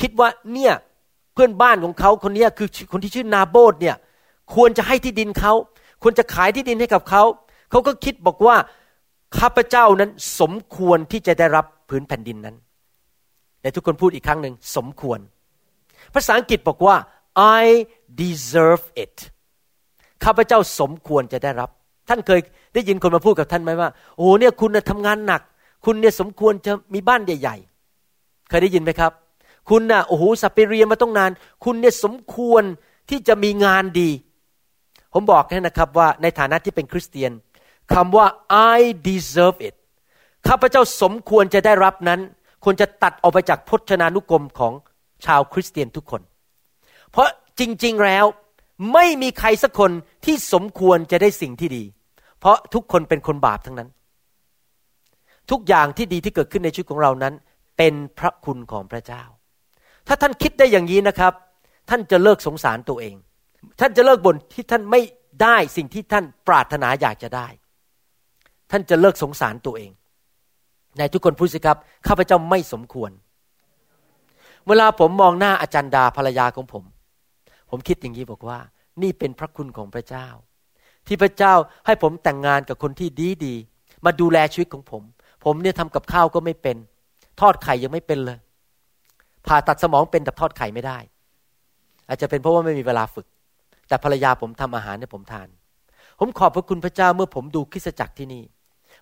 คิดว่าเนี่ยเพื่อนบ้านของเขาคนนี้คือคนที่ชื่อนาโบดเนี่ย ควรจะให้ที่ดินเขาควรจะขายที่ดินให้กับเขาเขาก็คิดบอกว่าข้าพเจ้านั้นสมควรที่จะได้รับผืนแผ่นดินนั้นแต่ทุกคนพูดอีกครั้งหนึ่งสมควร ภาษาอังกฤษบอกว่า I deserve it ข้าพเจ้าสมควรจะได้รับ ท่านเคยได้ยินคนมาพูดกับท่านไหมว่า โอ้เนี่ยคุณทำงานหนัก คุณเนี่ยสมควรจะมีบ้านใหญ่ ๆ เคยได้ยินไหมครับ คุณน่ะโอ้โหสับไปเรียนมาต้องนาน คุณเนี่ยสมควรที่จะมีงานดี ผมบอกแค่นะครับว่าในฐานะที่เป็นคริสเตียนคำว่า I deserve it ข้าพเจ้าสมควรจะได้รับนั้น ควรจะตัดออกไปจากพจนานุกรมของชาวคริสเตียนทุกคน เพราะจริงๆแล้วไม่มีใครสักคนที่สมควรจะได้สิ่งที่ดี เพราะทุกคนเป็นคนบาปทั้งนั้น ทุกอย่างที่ดีที่เกิดขึ้นในชีวิตของเรานั้น เป็นพระคุณของพระเจ้า ถ้าท่านคิดได้อย่างนี้นะครับ ท่านจะเลิกสงสารตัวเอง ท่านจะเลิกบ่นที่ท่านไม่ได้สิ่งที่ท่านปรารถนาอยากจะได้ ท่านจะเลิกสงสารตัวเองในทุกคนพูดสิครับข้าพเจ้าไม่สมควร เวลาผมมองหน้าอาจารย์ดาภรรยาของผม ผมคิดอย่างนี้บอกว่า นี่เป็นพระคุณของพระเจ้า ที่พระเจ้าให้ผมแต่งงานกับคนที่ดีดีมาดูแลชีวิตของผม ผมเนี่ยทำกับข้าวก็ไม่เป็น ทอดไข่ยังไม่เป็นเลยผ่าตัดสมองเป็นแต่ทอดไข่ไม่ได้ อาจจะเป็นเพราะว่าไม่มีเวลาฝึก แต่ภรรยาผมทำอาหารให้ผมทาน ผมขอบพระคุณพระเจ้าเมื่อผมดูคริสตจักรที่นี่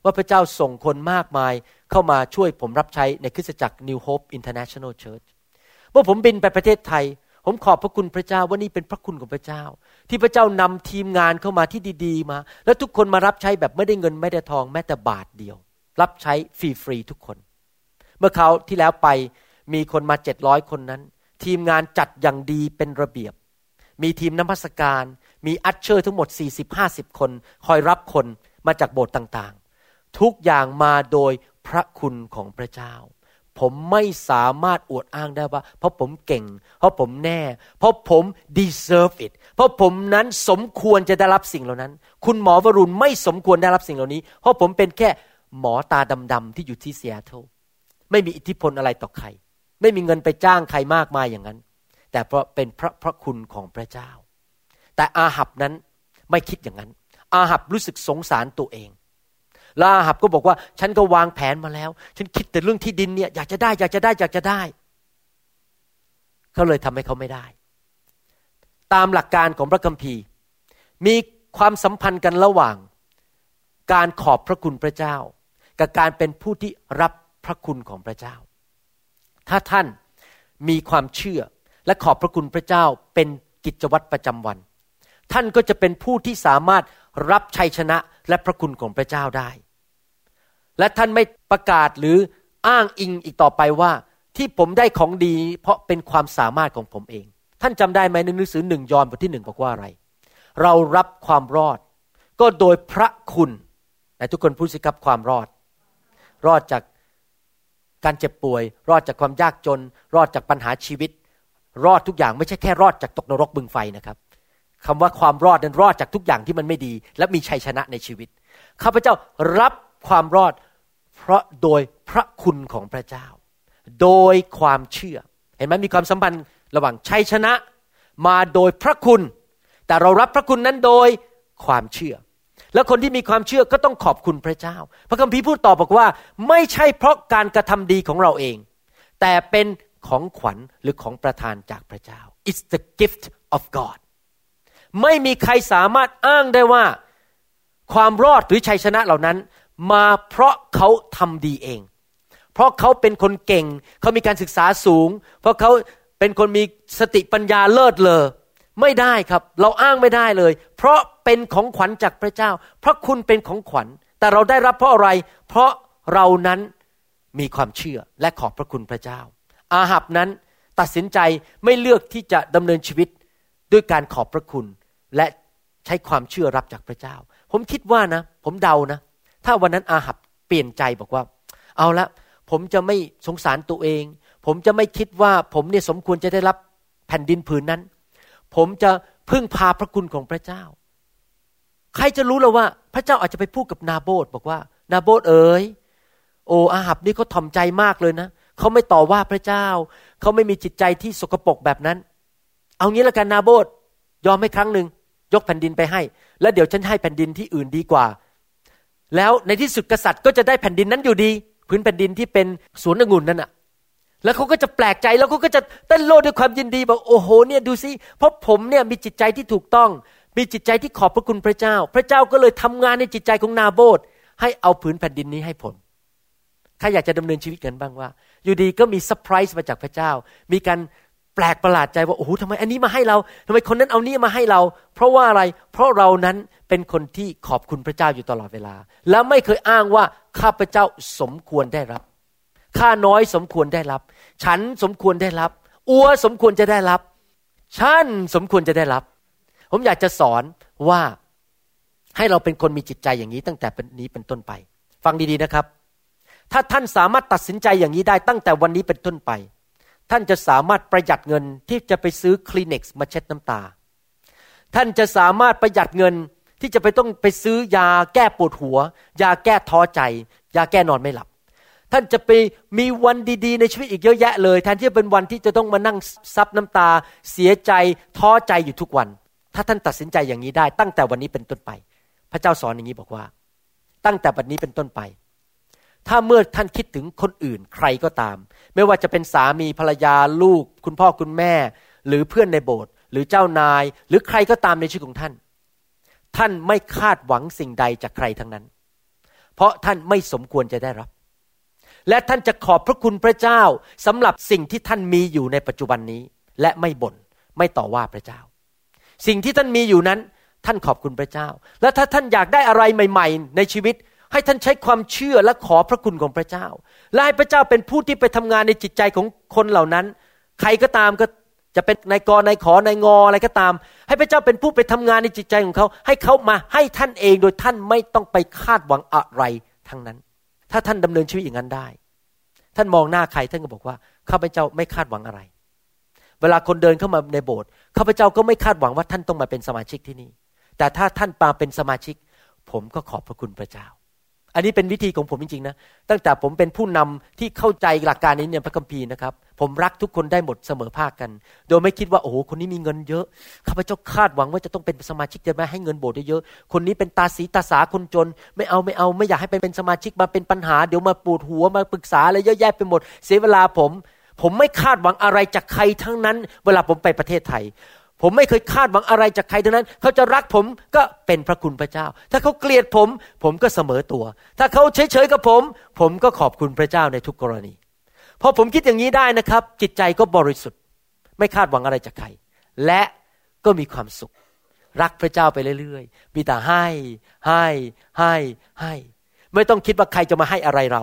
ว่าพระเจ้าส่งคนมากมายเข้ามาช่วยผมรับใช้ในคริสตจักร New Hope International Church เมื่อผมบินไปประเทศไทย ผมขอบพระคุณพระเจ้าว่านี่เป็นพระคุณของพระเจ้า ที่พระเจ้านำทีมงานเข้ามาที่ดีๆ มา แล้วทุกคนมารับใช้แบบไม่ได้เงินไม่ได้ทองแม้แต่บาทเดียว รับใช้ฟรีๆทุกคน เมื่อเขาที่แล้วไปมีคนมาเจ็ดร้อยคนนั้น ทีมงานจัดอย่างดีเป็นระเบียบ มีทีมน้ำพัสการ มีอัชเชอร์ทั้งหมด 40-50 คน คอยรับคนมาจากโบสถ์ต่างๆ ทุกอย่างมาโดยพระคุณของพระเจ้า ผมไม่สามารถอวดอ้างได้ว่า เพราะผมเก่ง เพราะผมแน่ เพราะผม deserve it เพราะผมนั้นสมควรจะได้รับสิ่งเหล่านั้น คุณหมอวรุณไม่สมควรได้รับสิ่งเหล่านี้ เพราะผมเป็นแค่หมอตาดำๆที่อยู่ที่เซียโตรไม่มีอิทธิพลอะไรต่อใคร ไม่มีเงินไปจ้างใครมากมายอย่างนั้น แต่เพราะเป็นพระพระคุณของพระเจ้า แต่อาหับนั้นไม่คิดอย่างนั้น อาหับรู้สึกสงสารตัวเองลาหับก็บอกว่า ฉันก็วางแผนมาแล้ว ฉันคิดแต่เรื่องที่ดินเนี่ยอยากจะได้อยากจะได้อยากจะได้เขาเลยทำให้เขาไม่ได้ ตามหลักการของพระคัมภีร์ มีความสัมพันธ์กันระหว่าง การขอบพระคุณพระเจ้า กับการเป็นผู้ที่รับพระคุณของพระเจ้า ถ้าท่านมีความเชื่อ และขอบพระคุณพระเจ้าเป็นกิจวัตรประจำวัน ท่านก็จะเป็นผู้ที่สามารถรับชัยชนะและพระคุณของพระเจ้าได้ และท่านไม่ประกาศหรืออ้างอิงอีกต่อไปว่าที่ผมได้ของดี เพราะเป็นความสามารถของผมเอง ท่านจำได้ไหมในหนังสือหนึ่งยอห์นบทที่หนึ่งบอกว่าอะไร เรารับความรอด ก็โดยพระคุณแต่ทุกคนพูดสิครับความรอด รอดจากการเจ็บป่วย รอดจากความยากจน รอดจากปัญหาชีวิต รอดทุกอย่างไม่ใช่แค่รอดจากตกนรกบึงไฟนะครับคำว่าความรอดนั้นรอดจากทุกอย่างที่มันไม่ดี และมีชัยชนะในชีวิตข้าพเจ้ารับความรอด เพราะโดยพระคุณของพระเจ้า โดยความเชื่อ เห็นไหมมีความสัมพันธ์ระหว่างชัยชนะมาโดยพระคุณ แต่เรารับพระคุณนั้นโดยความเชื่อ แล้วคนที่มีความเชื่อก็ต้องขอบคุณพระเจ้า พระคัมภีร์พูดต่อบอกว่า ไม่ใช่เพราะการกระทำดีของเราเอง แต่เป็น ของขวัญหรือของประทานจากพระเจ้า it's the gift of God ไม่มีใครสามารถอ้างได้ว่า ความรอดหรือชัยชนะเหล่านั้น มาเพราะเขาทำดีเอง เพราะเขาเป็นคนเก่ง เขามีการศึกษาสูง เพราะเขาเป็นคนมีสติปัญญาเลิศเลอไม่ได้ครับ เราอ้างไม่ได้เลย เพราะเป็นของขวัญจากพระเจ้าเพราะคุณเป็นของขวัญ แต่เราได้รับเพราะอะไร เพราะเรานั้นมีความเชื่อและขอบพระคุณพระเจ้า อาหับนั้นตัดสินใจไม่เลือกที่จะดำเนินชีวิตด้วยการขอบพระคุณ และใช้ความเชื่อรับจากพระเจ้า ผมคิดว่านะ ผมเดานะ ถ้าวันนั้นอาหับเปลี่ยนใจบอกว่า เอาละผมจะไม่สงสารตัวเอง ผมจะไม่คิดว่าผมเนี่ยสมควรจะได้รับแผ่นดินผืนนั้น ผมจะพึ่งพาพระคุณของพระเจ้า ใครจะรู้แล้วว่า พระเจ้าอาจจะไปพูดกับนาโบดบอกว่า นาโบดเอ๋ยโออาหับนี่เขาถ่อมใจมากเลยนะ เขาไม่ต่อว่าพระเจ้า เขาไม่มีจิตใจที่สกปรกแบบนั้น เอางี้ละกันนาโบดยอมให้ครั้งหนึ่งยกแผ่นดินไปให้ แล้วเดี๋ยวฉันให้แผ่นดินที่อื่นดีกว่า แล้วในที่สุดกษัตริย์ก็จะได้แผ่นดินนั้นอยู่ดี พื้นแผ่นดินที่เป็นสวนองุ่นนั่นอะแล้วเขาก็จะแปลกใจแล้วเขาก็จะเต้นโลดด้วยความยินดีบอกโอ้โหเนี่ยดูสิเพราะผมเนี่ยมีจิตใจที่ถูกต้อง มีจิตใจที่ขอบพระคุณพระเจ้า พระเจ้าก็เลยทำงานในจิตใจของนาโบดให้เอาผืนแผ่นดินนี้ให้ผลใครอยากจะดำเนินชีวิตกันบ้างว่า อยู่ดีก็มีเซอร์ไพรส์มาจากพระเจ้า มีการแปลกประหลาดใจว่าโอ้โหทำไมอันนี้มาให้เราทำไมคนนั้นเอานี้มาให้เรา เพราะว่าอะไร เพราะเรานั้นเป็นคนที่ขอบคุณพระเจ้าอยู่ตลอดเวลา แล้วไม่เคยอ้างว่าข้าพเจ้าสมควรได้รับข้าน้อยสมควรได้รับ ฉันสมควรได้รับ อัวสมควรจะได้รับ ฉันสมควรจะได้รับ ผมอยากจะสอนว่าให้เราเป็นคนมีจิตใจอย่างนี้ตั้งแต่นี้เป็นต้นไป ฟังดีๆนะครับ ถ้าท่านสามารถตัดสินใจอย่างนี้ได้ตั้งแต่วันนี้เป็นต้นไป ท่านจะสามารถประหยัดเงินที่จะไปซื้อคลินิกมาเช็ดน้ำตา ท่านจะสามารถประหยัดเงินที่จะไปต้องไปซื้อยาแก้ปวดหัว ยาแก้ท้อใจ ยาแก้นอนไม่หลับ ท่านจะไปมีวันดีๆ ในชีวิตอีกเยอะแยะเลย แทนที่จะเป็นวันที่จะต้องมานั่งซับน้ำตา เสียใจท้อใจอยู่ทุกวัน ถ้าท่านตัดสินใจอย่างนี้ได้ ตั้งแต่วันนี้เป็นต้นไป พระเจ้าสอนอย่างนี้บอกว่า ตั้งแต่บัดนี้เป็นต้นไป ถ้าเมื่อท่านคิดถึงคนอื่นใครก็ตาม ไม่ว่าจะเป็นสามีภรรยาลูก คุณพ่อคุณแม่ หรือเพื่อนในโบสถ์หรือเจ้านาย หรือใครก็ตามในชีวิตของท่าน ท่านไม่คาดหวังสิ่งใดจากใครทั้งนั้น เพราะท่านไม่สมควรจะได้รับ และท่านจะขอบพระคุณพระเจ้าสำหรับสิ่งที่ท่านมีอยู่ในปัจจุบันนี้ และไม่บน่นไม่ต่อว่าพระเจ้า สิ่งที่ท่านมีอยู่นั้นท่านขอบคุณพระเจ้า และถ้าท่านอยากได้อะไรใหม่ ๆ ในชีวิต ให้ท่านใช้ความเชื่อและขอพระคุณของพระเจ้า และให้พระเจ้าเป็นผู้ที่ไปทำงานในจิตใจของคนเหล่านั้น ใครก็ตามก็จะเป็นนายกนายขอนายงออะไรก็ตาม ให้พระเจ้าเป็นผู้ไปทำงานในจิตใจของเขา ให้เขามาให้ท่านเองโดยท่านไม่ต้องไปคาดหวังอะไรทั้งนั้น ถ้าท่านดำเนินชีวิตอย่างนั้นได้ ท่านมองหน้าใครท่านก็บอกว่าข้าพเจ้าไม่คาดหวังอะไร เวลาคนเดินเข้ามาในโบสถ์ข้าพเจ้าก็ไม่คาดหวังว่าท่านต้องมาเป็นสมาชิกที่นี่ แต่ถ้าท่านมาเป็นสมาชิก ผมก็ขอบพระคุณพระเจ้า อันนี้เป็นวิธีของผมจริงๆนะตั้งแต่ผมเป็นผู้นำที่เข้าใจหลักการนี้ในพระคัมภีร์นะครับ ผมรักทุกคนได้หมดเสมอภาคกัน โดยไม่คิดว่าโอ้โหคนนี้มีเงินเยอะข้าพเจ้าคาดหวังว่าจะต้องเป็นสมาชิกจะมาให้เงินโบสถ์เยอะคนนี้เป็นตาสีตาสาคนจน ไม่เอาไม่เอาไม่อยากให้เป็นสมาชิกมาเป็นปัญหาเดี๋ยวมาปวดหัวมาปรึกษาอะไรเยอะแยะไปหมด เสียเวลาผม ผมไม่คาดหวังอะไรจากใครทั้งนั้น เวลาผมไปประเทศไทย ผมไม่เคยคาดหวังอะไรจากใครทั้งนั้น เขาจะรักผมก็เป็นพระคุณพระเจ้า ถ้าเขาเกลียดผม ผมก็เสมอตัว ถ้าเขาเฉยๆกับผม ผมก็ขอบคุณพระเจ้าในทุกกรณี พอผมคิดอย่างนี้ได้นะครับ จิตใจก็บริสุทธิ์ ไม่คาดหวังอะไรจากใคร และก็มีความสุข รักพระเจ้าไปเรื่อยๆ มีแต่ให้ ให้ ให้ ให้ ไม่ต้องคิดว่าใครจะมาให้อะไรเรา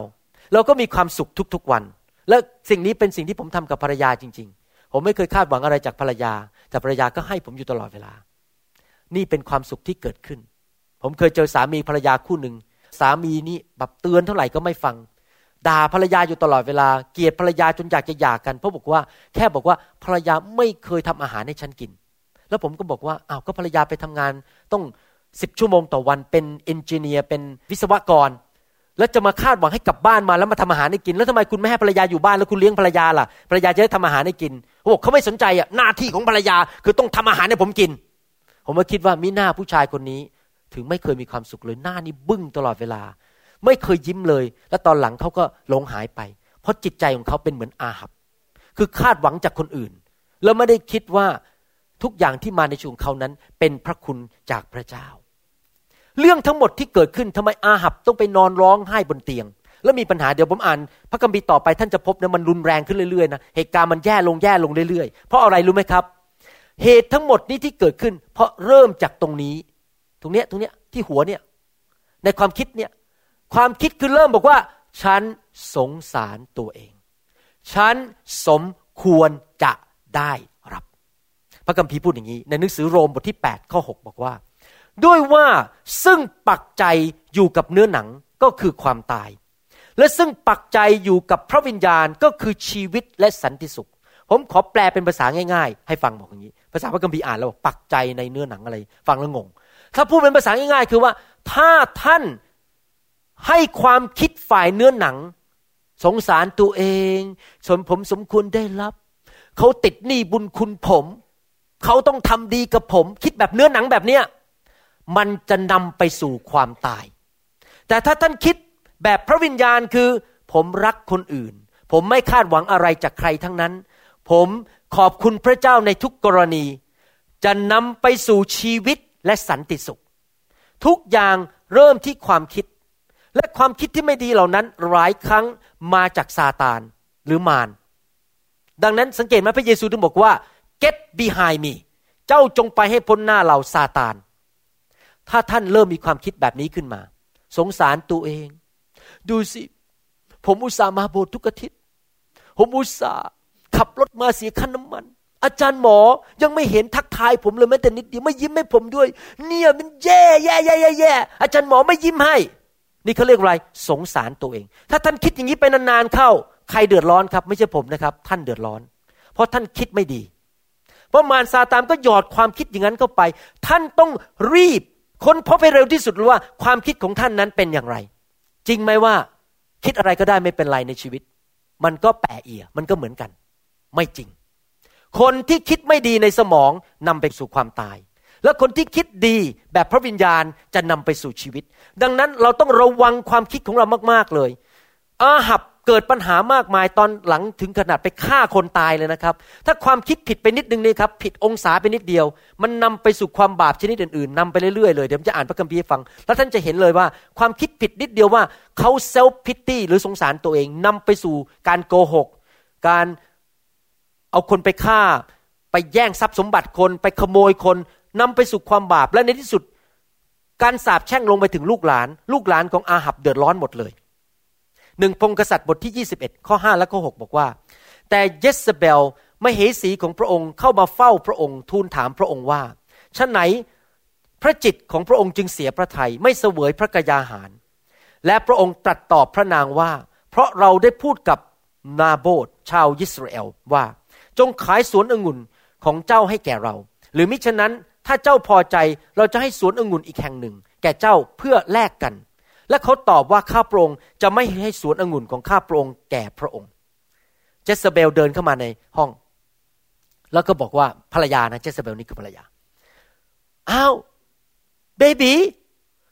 เราก็มีความสุขทุกๆวัน และสิ่งนี้เป็นสิ่งที่ผมทำกับภรรยาจริง ๆ ผมไม่เคยคาดหวังอะไรจากภรรยา แต่ภรรยาก็ให้ผมอยู่ตลอดเวลา นี่เป็นความสุขที่เกิดขึ้น ผมเคยเจอสามีภรรยาคู่หนึ่ง สามีนี่แบบเตือนเท่าไหร่ก็ไม่ฟัง ด่าภรรยาอยู่ตลอดเวลา เกลียดภรรยาจนอยากจะหย่ากัน เพราะบอกว่าแค่บอกว่าภรรยาไม่เคยทำอาหารให้ฉันกิน แล้วผมก็บอกว่าอ้าวก็ภรรยาไปทำงาน ต้องสิบชั่วโมงต่อวันเป็นเอนจิเนียร์เป็นวิศวกรแล้วจะมาคาดหวังให้กลับบ้านมาแล้วมาทำอาหารให้กิน แล้วทำไมคุณไม่ให้ภรรยาอยู่บ้านแล้วคุณเลี้ยงภรรยาล่ะภรรยาจะได้ทำอาหารให้กิน เขาบอกเขาไม่สนใจอะหน้าที่ของภรรยาคือต้องทำอาหารให้ผมกิน ผมก็คิดว่ามิหน้าผู้ชายคนนี้ ถึงไม่เคยมีความสุขเลยหน้านี่บึ้งตลอดเวลา ไม่เคยยิ้มเลย แล้วตอนหลังเขาก็หลงหายไป เพราะจิตใจของเขาเป็นเหมือนอาหับ คือคาดหวังจากคนอื่น แล้วไม่ได้คิดว่าทุกอย่างที่มาในชีวิตของเขานั้น เป็นพระคุณจากพระเจ้า เรื่องทั้งหมดที่เกิดขึ้นทำไมอาหับต้องไปนอนร้องไห้บนเตียง แล้วมีปัญหาเดี๋ยวผมอ่าน พระคัมภีร์ต่อไปท่านจะพบนะมันรุนแรงขึ้นเรื่อยๆนะเหตุการณ์มันแย่ลงแย่ลงเรื่อยๆ เพราะอะไรรู้ไหมครับ เหตุทั้งหมดนี้ที่เกิดขึ้น เพราะเริ่มจากตรงนี้ ตรงเนี้ยตรงเนี้ยที่หัวเนี่ยในความคิดเนี่ยความคิดคือเริ่มบอกว่า ฉันสงสารตัวเอง ฉันสมควรจะได้รับ พระคัมภีร์พูดอย่างนี้ ในหนังสือโรมบทที่ 8 ข้อ 6 บอกว่า ด้วยว่าซึ่งปักใจอยู่กับเนื้อหนังก็คือความตาย และซึ่งปักใจอยู่กับพระวิญญาณก็คือชีวิตและสันติสุข ผมขอแปลเป็นภาษาง่ายๆ ให้ฟังบอกอย่างนี้ ภาษาพระคัมภีร์อ่านแล้วบอกปักใจในเนื้อหนังอะไร ฟังแล้วงง ถ้าพูดเป็นภาษาง่ายๆ คือว่าถ้าท่านให้ความคิดฝ่ายเนื้อหนัง สงสารตัวเองสมผมสมควรได้รับ เขาติดหนี้บุญคุณผม เขาต้องทำดีกับผม คิดแบบเนื้อหนังแบบเนี้ยมันจะนำไปสู่ความตาย แต่ถ้าท่านคิด แบบพระวิญญาณคือ ผมรักคนอื่น ผมไม่คาดหวังอะไรจากใครทั้งนั้น ผมขอบคุณพระเจ้าในทุกกรณี จะนำไปสู่ชีวิตและสันติสุข ทุกอย่างเริ่มที่ความคิด และความคิดที่ไม่ดีเหล่านั้นหลายครั้งมาจากซาตานหรือมารดังนั้นสังเกตไหมพระเยซูถึงบอกว่า get behind me เจ้าจงไปให้พ้นหน้าเราซาตาน ถ้าท่านเริ่มมีความคิดแบบนี้ขึ้นมา สงสารตัวเอง ดูสิ ผมอุตส่าห์มาโบสถ์ทุกอาทิตย์ ผมอุตส่าห์ขับรถมาเสียค่าน้ำมัน อาจารย์หมอยังไม่เห็นทักทายผมเลยแม้แต่นิดเดียวไม่ยิ้มให้ผมด้วย เนี่ยมันแย่แย่แย่แย่อาจารย์หมอไม่ยิ้มให้ นี่เขาเรียกอะไรสงสารตัวเอง ถ้าท่านคิดอย่างนี้ไปนานๆเข้า ใครเดือดร้อนครับ ไม่ใช่ผมนะครับ ท่านเดือดร้อน เพราะท่านคิดไม่ดีเพราะมารซาตานก็หยอดความคิดอย่างนั้นเข้าไป ท่านต้องรีบค้นพบให้เร็วที่สุดว่าความคิดของท่านนั้นเป็นอย่างไร จริงไหมว่า คิดอะไรก็ได้ไม่เป็นไรในชีวิต มันก็แปะเอียมันก็เหมือนกัน ไม่จริง คนที่คิดไม่ดีในสมองนำไปสู่ความตาย และคนที่คิดดีแบบพระวิญญาณจะนำไปสู่ชีวิต ดังนั้นเราต้องระวังความคิดของเรามาก ๆเลย อาหับ เกิดปัญหามากมายตอนหลังถึงขนาดไปฆ่าคนตายเลยนะครับ ถ้าความคิดผิดไปนิดนึงนี่ครับ ผิดองศาไปนิดเดียว มันนำไปสู่ความบาปชนิดอื่นๆนำไปเรื่อยๆเลยเดี๋ยวจะอ่านพระคัมภีร์ให้ฟัง แล้วท่านจะเห็นเลยว่าความคิดผิดนิดเดียวว่าเขาเซลฟ์พิตตี้หรือสงสารตัวเองนำไปสู่การโกหก การเอาคนไปฆ่า ไปแย่งทรัพย์สมบัติคน ไปขโมยคนนำไปสู่ความบาปและในที่สุด การสาปแช่งลงไปถึงลูกหลาน ลูกหลานของอาหับเดือดร้อนหมดเลย หนึ่งพงกษัตริย์บทที่ 21 ข้อ 5 และข้อ 6 บอกว่า แต่เยสเบลมเหสีของพระองค์เข้ามาเฝ้าพระองค์ทูลถามพระองค์ว่าฉะไหนพระจิตของพระองค์จึงเสียพระทยัยไม่เสวยพระกยาหาร และพระองค์ตรัสตอบพระนางว่า เพราะเราได้พูดกับนาโบดชาวยิสราเอลว่า จงขายสวนองุ่นของเจ้าให้แก่เรา หรือมิฉะนั้นถ้าเจ้าพอใจเราจะให้สวนองุ่นอีกแห่งหนึ่ง แก่เจ้าเพื่อแลกกัน และเขาตอบว่าข้าพระองค์จะไม่ให้สวนองุ่นของข้าพระองค์แก่พระองค์ เจสเบลเดินเข้ามาในห้อง แล้วก็บอกว่าภรรยานะเจสเบลนี่คือภรรยา อ้าวเบบี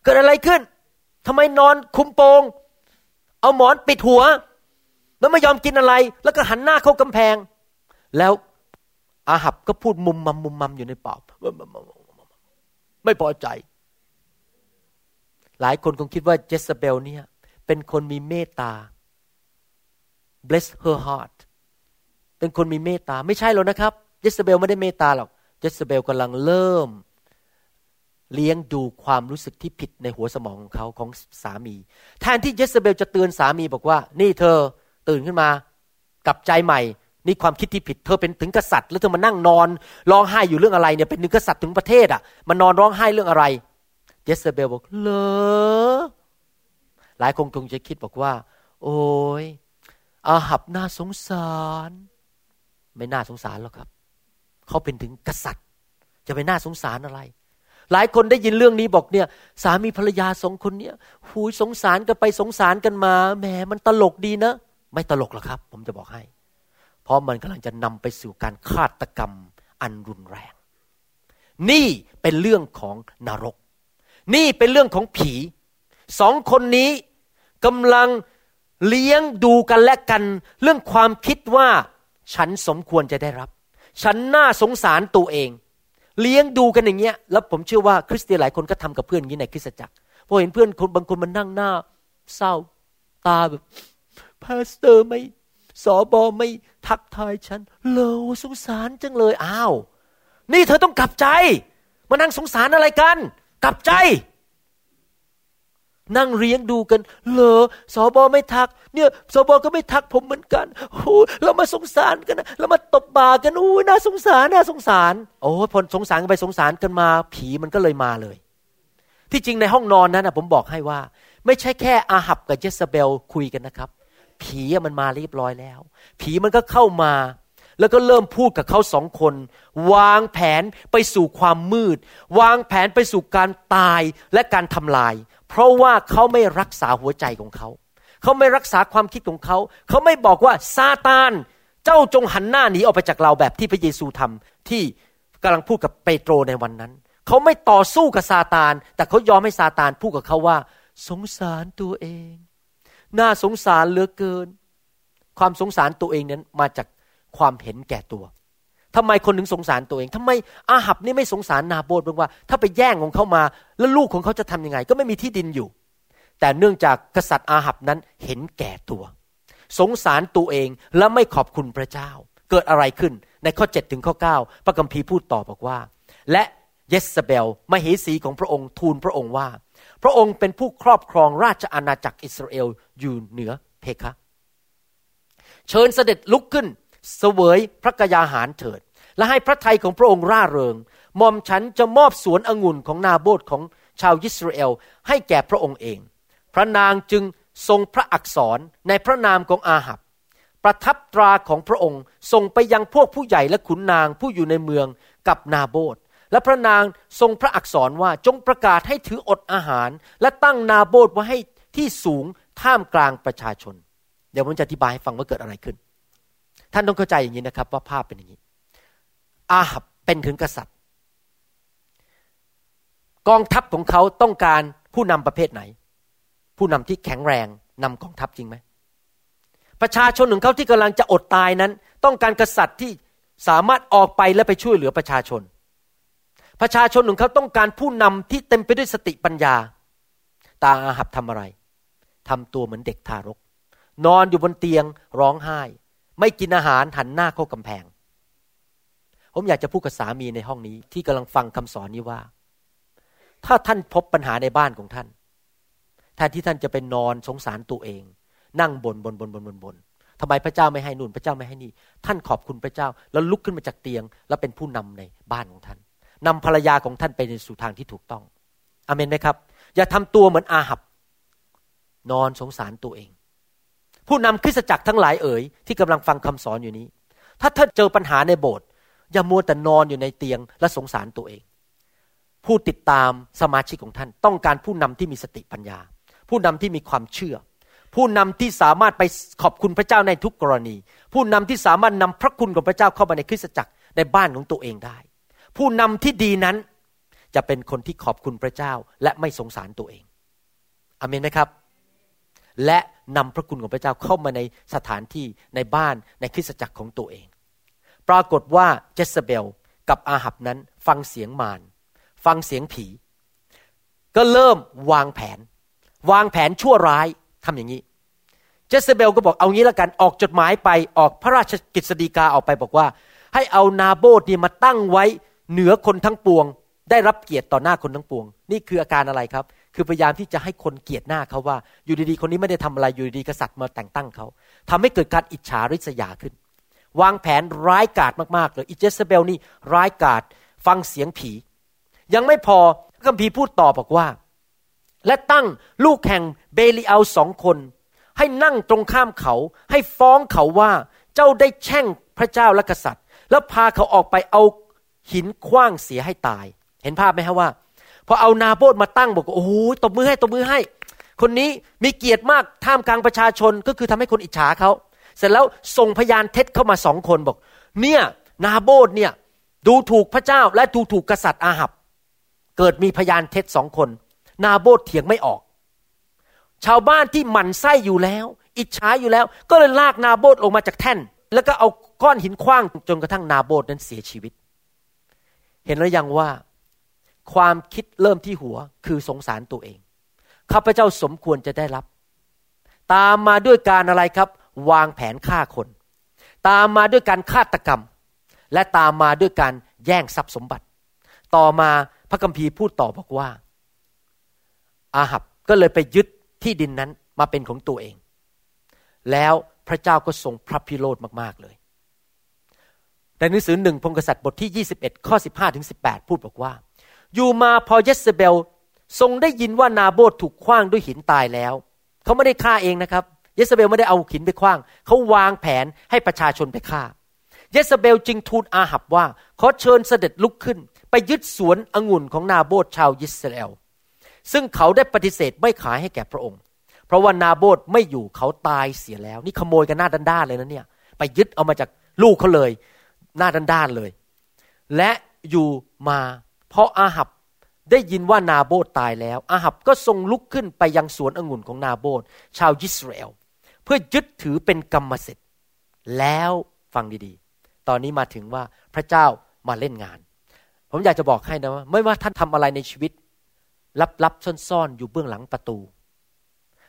เกิดอะไรขึ้นทำไมนอนคุมโปง เอาหมอนปิดหัว แล้วไม่ยอมกินอะไร แล้วก็หันหน้าเข้ากำแพง แล้วอาหับก็พูดมุมมัมมุมมัมอยู่ในปากไม่พอใจ หลายคนคงคิดว่าเจสเบลเนี่ยเป็นคนมีเมตตา bless her heart เป็นคนมีเมตตา ไม่ใช่หรอกนะครับเจสเบลไม่ได้เมตตาหรอกเจสเบลกำลังเริ่ม เลี้ยงดูความรู้สึกที่ผิดในหัวสมองของเขาของสามี แทนที่เจสเบลจะเตือนสามีบอกว่า นี่เธอตื่นขึ้นมากลับใจใหม่นี่ความคิดที่ผิดเธอเป็นถึงกษัตริย์ แล้วเธอมานั่งนอนร้องไห้อยู่เรื่องอะไรเนี่ยเป็นถึงกษัตริย์ถึงประเทศอะ่ะมานอนร้องไห้เรื่องอะไร เยสเบลบอกเลอหลายคนคงจะคิดบอกว่า โอ้ยอาหับน่าสงสาร ไม่น่าสงสารหรอกครับ เขาเป็นถึงกษัตริย์ จะไปน่าสงสารอะไร หลายคนได้ยินเรื่องนี้บอกเนี่ย สามีภรรยาสองคนเนี่ยหูยสงสารกันไปสงสารกันมาแหมมันตลกดีนะ ไม่ตลกหรอกครับ ผมจะบอกให้ เพราะมันกำลังจะนำไปสู่การฆาตกรรมอันรุนแรง นี่เป็นเรื่องของนรก นี่เป็นเรื่องของผีสองคนนี้กำลังเลี้ยงดูกันและกัน เรื่องความคิดว่าฉันสมควรจะได้รับ ฉันน่าสงสารตัวเอง เลี้ยงดูกันอย่างเงี้ย แล้วผมเชื่อว่าคริสเตียนหลายคนก็ทำกับเพื่อนอย่างนี้ในคริสตจักรพอเห็นเพื่อนคนบางคนมันนั่งหน้า เศร้าตาแบบพาสเตอร์ไม่สอบอไม่ทักทายฉันเลวสงสารจังเลยอ้าว นี่เธอต้องกลับใจ มานั่งสงสารอะไรกัน กลับใจ นั่งเลี้ยงดูกัน เหรอสอบอไม่ทัก เนี่ยสอบอก็ไม่ทักผมเหมือนกันโอ้เรามาสงสารกันนะเรามาตบบากันโอ้น่าสงสารน่าสงสาร โอ้พอสงสารกันไปสงสารกันมา ผีมันก็เลยมาเลย ที่จริงในห้องนอนนั้นนะผมบอกให้ว่า ไม่ใช่แค่อาหับกับเจสเบลคุยกันนะครับ ผีมันมาเรียบร้อยแล้ว ผีมันก็เข้ามา แล้วก็เริ่มพูดกับเขาสองคน วางแผนไปสู่ความมืด วางแผนไปสู่การตายและการทำลาย เพราะว่าเขาไม่รักษาหัวใจของเขา เขาไม่รักษาความคิดของเขา เขาไม่บอกว่าซาตาน เจ้าจงหันหน้าหนีออกไปจากเราแบบที่พระเยซูทำที่กำลังพูดกับเปโตรในวันนั้น เขาไม่ต่อสู้กับซาตาน แต่เขายอมให้ซาตานพูดกับเขาว่า สงสารตัวเอง น่าสงสารเหลือเกิน ความสงสารตัวเองนั้นมาจาก ความเห็นแก่ตัวทำไมคนถึงสงสารตัวเองทำไมอาหับนี่ไม่สงสารนาโบดบ้างว่า ถ้าไปแย่งของเขามา แล้วลูกของเขาจะทำยังไง ก็ไม่มีที่ดินอยู่ แต่เนื่องจากกษัตริย์อาหับนั้นเห็นแก่ตัว สงสารตัวเองและไม่ขอบคุณพระเจ้า เกิดอะไรขึ้นในข้อ7ถึงข้อ9พระคัมภีร์พูดต่อบอกว่า และเยสเบลมเหสีของพระองค์ทูลพระองค์ว่า พระองค์เป็นผู้ครอบครองราชอาณาจักรอิสราเอลอยู่เหนือเพคะ เชิญเสด็จลุกขึ้น เสวยพระกยาหารเถิด และให้พระทัยของพระองค์ร่าเริงหม่อมฉันจะมอบสวนองุ่นของนาโบดของชาวยิสราเอลให้แก่พระองค์เอง พระนางจึงทรงพระอักษรในพระนามของอาหับ ประทับตราของพระองค์ส่งไปยังพวกผู้ใหญ่และขุนนางผู้อยู่ในเมืองกับนาโบดและพระนางทรงพระอักษรว่าจงประกาศให้ถืออดอาหาร และตั้งนาโบดไว้ให้ที่สูงท่ามกลางประชาชน เดี๋ยวผมจะอธิบายให้ฟังว่าเกิดอะไรขึ้น ท่านต้องเข้าใจอย่างนี้นะครับ ว่าภาพเป็นอย่างนี้ อาหับเป็นถึงกษัตริย์ กองทัพของเขาต้องการผู้นำประเภทไหน ผู้นำที่แข็งแรงนำกองทัพจริงไหมประชาชนของเขาที่กำลังจะอดตายนั้น ต้องการกษัตริย์ที่สามารถออกไปและไปช่วยเหลือประชาชน ประชาชนของเขาต้องการผู้นำที่เต็มไปด้วยสติปัญญา ตาอาหับทำอะไรทำตัวเหมือนเด็กทารก นอนอยู่บนเตียงร้องไห้ ไม่กินอาหารหันหน้าเข้ากำแพง ผมอยากจะพูดกับสามีในห้องนี้ ที่กำลังฟังคำสอนนี้ว่า ถ้าท่านพบปัญหาในบ้านของท่านแทนที่ท่านจะเป็นนอนสงสารตัวเอง นั่งบนบนบนบนบนบนทำไมพระเจ้าไม่ให้นุ่นพระเจ้าไม่ให้นี่ ท่านขอบคุณพระเจ้า แล้วลุกขึ้นมาจากเตียง แล้วเป็นผู้นำในบ้านของท่านนำภรรยาของท่านไปในสู่ทางที่ถูกต้องอเมนไหมครับ อย่าทำตัวเหมือนอาหับ นอนสงสารตัวเอง ผู้นำคริสตจักรทั้งหลายเอ๋ยที่กำลังฟังคำสอนอยู่นี้ ถ้าท่านเจอปัญหาในโบสถ์อย่ามัวแต่นอนอยู่ในเตียงและสงสารตัวเอง ผู้ติดตามสมาชิกของท่านต้องการผู้นำที่มีสติปัญญา ผู้นำที่มีความเชื่อ ผู้นำที่สามารถไปขอบคุณพระเจ้าในทุกกรณี ผู้นำที่สามารถนำพระคุณของพระเจ้าเข้ามาในคริสตจักรในบ้านของตัวเองได้ ผู้นำที่ดีนั้นจะเป็นคนที่ขอบคุณพระเจ้าและไม่สงสารตัวเองอเมนไหมครับ และนำพระคุณของพระเจ้าเข้ามาในสถานที่ในบ้านในคริสตจักรของตัวเอง ปรากฏว่าเจสเบลกับอาหับนั้นฟังเสียงมารฟังเสียงผี ก็เริ่มวางแผน วางแผนชั่วร้ายทำอย่างนี้ เจสเบลก็บอกเอางี้ละกันออกจดหมายไปออกพระราชกิจสีกาออกไปบอกว่า ให้เอานาโบดนี่มาตั้งไว้เหนือคนทั้งปวง ได้รับเกียรติต่อหน้าคนทั้งปวง นี่คืออาการอะไรครับ คือพยายามที่จะให้คนเกลียดหน้าเขาว่า อยู่ดีๆคนนี้ไม่ได้ทำอะไรอยู่ดีกษัตริย์มาแต่งตั้งเขาทำให้เกิดการอิจฉาริษยาขึ้น วางแผนร้ายกาจมากๆเลยอิเจสเบลนี่ร้ายกาจฟังเสียงผี ยังไม่พอคัมภีพูดต่อบอกว่า และตั้งลูกแห่งเบลีเอาสองคน ให้นั่งตรงข้ามเขา ให้ฟ้องเขาว่าเจ้าได้แช่งพระเจ้าและกษัตริย์ แล้วพาเขาออกไปเอาหินคว้างเสียให้ตาย เห็นภาพไหมฮะว่า พอเอานาโบดมาตั้งบอกโอ้โหตบมือให้ตบมือให้ คนนี้มีเกียรติมากท่ามกลางประชาชนก็คือทำให้คนอิจฉาเขาเสร็จแล้วส่งพยานเท็จเข้ามาสองคนบอก เนี่ย นาโบดเนี่ยดูถูกพระเจ้าและดูถูกกษัตริย์อาหับ เกิดมีพยานเท็จสองคน นาโบดเถียงไม่ออก ชาวบ้านที่หมั่นไส้อยู่แล้ว อิจฉาอยู่แล้ว ก็เลยลากนาโบดลงมาจากแท่น แล้วก็เอาก้อนหินคว้างจนกระทั่งนาโบดนั้นเสียชีวิต เห็นแล้วยังว่า ความคิดเริ่มที่หัวคือสงสารตัวเอง ข้าพเจ้าสมควรจะได้รับ ตามมาด้วยการอะไรครับ วางแผนฆ่าคน ตามมาด้วยการฆาตกรรม และตามมาด้วยการแย่งทรัพย์สมบัติ ต่อมาพระคัมภีร์พูดต่อบอกว่า อาหับก็เลยไปยึดที่ดินนั้นมาเป็นของตัวเอง แล้วพระเจ้าก็ทรงพระพิโรธมากๆเลยในหนังสือหนึ่งพงกษัตริย์บทที่ 21 ข้อ 15ถึง18 พูดบอกว่า อยู่มาพอเยสเบลทรงได้ยินว่านาโบดถูกคว้างด้วยหินตายแล้ว เขาไม่ได้ฆ่าเองนะครับเยสเบลไม่ได้เอาหินไปคว้าง เขาวางแผนให้ประชาชนไปฆ่า เยสเบลจึงทูลอาหับว่าขอเชิญเสด็จลุกขึ้น ไปยึดสวนองุ่นของนาโบดชาวยิสราเอลซึ่งเขาได้ปฏิเสธไม่ขายให้แก่พระองค์ เพราะว่านาโบดไม่อยู่เขาตายเสียแล้ว นี่ขโมยกันหน้าด้านๆเลยนะเนี่ย ไปยึดเอามาจากลูกเขาเลย หน้าด้านๆเลย และอยู่มา พราะอาหับได้ยินว่านาโบตตายแล้ว อาหับก็ทรงลุกขึ้นไปยังสวนองุ่นของนาโบตชาวยิสราเอล เพื่อยึดถือเป็นกรรมสิทธิ์แล้วฟังดีๆ ตอนนี้มาถึงว่าพระเจ้ามาเล่นงาน ผมอยากจะบอกให้นะว่าไม่ว่าท่านทำอะไรในชีวิต ลับๆซ่อนๆอยู่เบื้องหลังประตู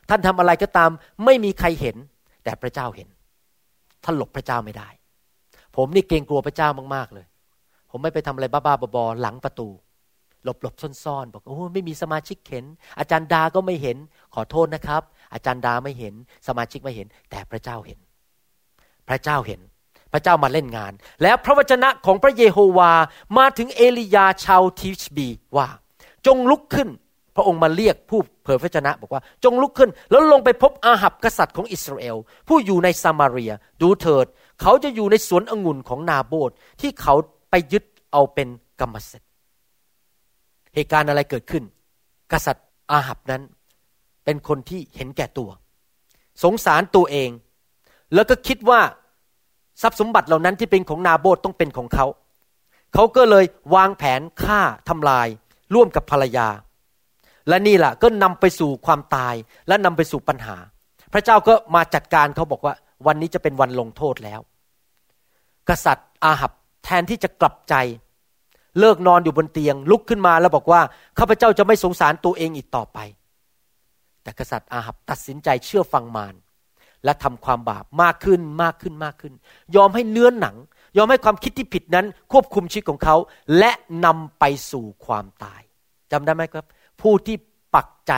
ท่านทำอะไรก็ตามไม่มีใครเห็น แต่พระเจ้าเห็นท่านหลบพระเจ้าไม่ได้ ผมนี่เกรงกลัวพระเจ้ามากๆเลย ผมไม่ไปทำอะไรบ้าๆบอๆหลังประตู หลบๆซ่อนๆบอกโอ้ไม่มีสมาชิกเห็น อาจารย์ดาก็ไม่เห็น ขอโทษนะครับ อาจารย์ดาไม่เห็น สมาชิกไม่เห็น แต่พระเจ้าเห็น พระเจ้าเห็น พระเจ้ามาเล่นงาน แล้วพระวจนะของพระเยโฮวามาถึงเอลียาชาวทิชบีว่า จงลุกขึ้น พระองค์มาเรียกผู้เผยพระชนะ บอกว่า จงลุกขึ้น แล้วลงไปพบอาหับกษัตริย์ของอิสราเอล ผู้อยู่ในซามารียดูเถิด เขาจะอยู่ในสวนองุ่นของนาโบดที่เขา ไปยึดเอาเป็นกรรมสิทธิ์เหตุการณ์อะไรเกิดขึ้น กษัตริย์อาหับนั้น เป็นคนที่เห็นแก่ตัว สงสารตัวเอง แล้วก็คิดว่าทรัพย์สมบัติเหล่านั้นที่เป็นของนาโบตต้องเป็นของเขา เขาก็เลยวางแผนฆ่าทำลาย ร่วมกับภรรยา และนี่แหละก็นำไปสู่ความตายและนำไปสู่ปัญหา พระเจ้าก็มาจัดการเขาบอกว่า วันนี้จะเป็นวันลงโทษแล้ว กษัตริย์อาหับ แทนที่จะกลับใจ เลิกนอนอยู่บนเตียง ลุกขึ้นมาแล้วบอกว่าข้าพเจ้าจะไม่สงสารตัวเองอีกต่อไป แต่กษัตริย์อาหับตัดสินใจเชื่อฟังมารและทำความบาปมากขึ้นมากขึ้นมากขึ้น ยอมให้เนื้อหนัง ยอมให้ความคิดที่ผิดนั้น ควบคุมชีวิตของเขา และนำไปสู่ความตายจำได้ไหมครับ ผู้ที่ปักใจ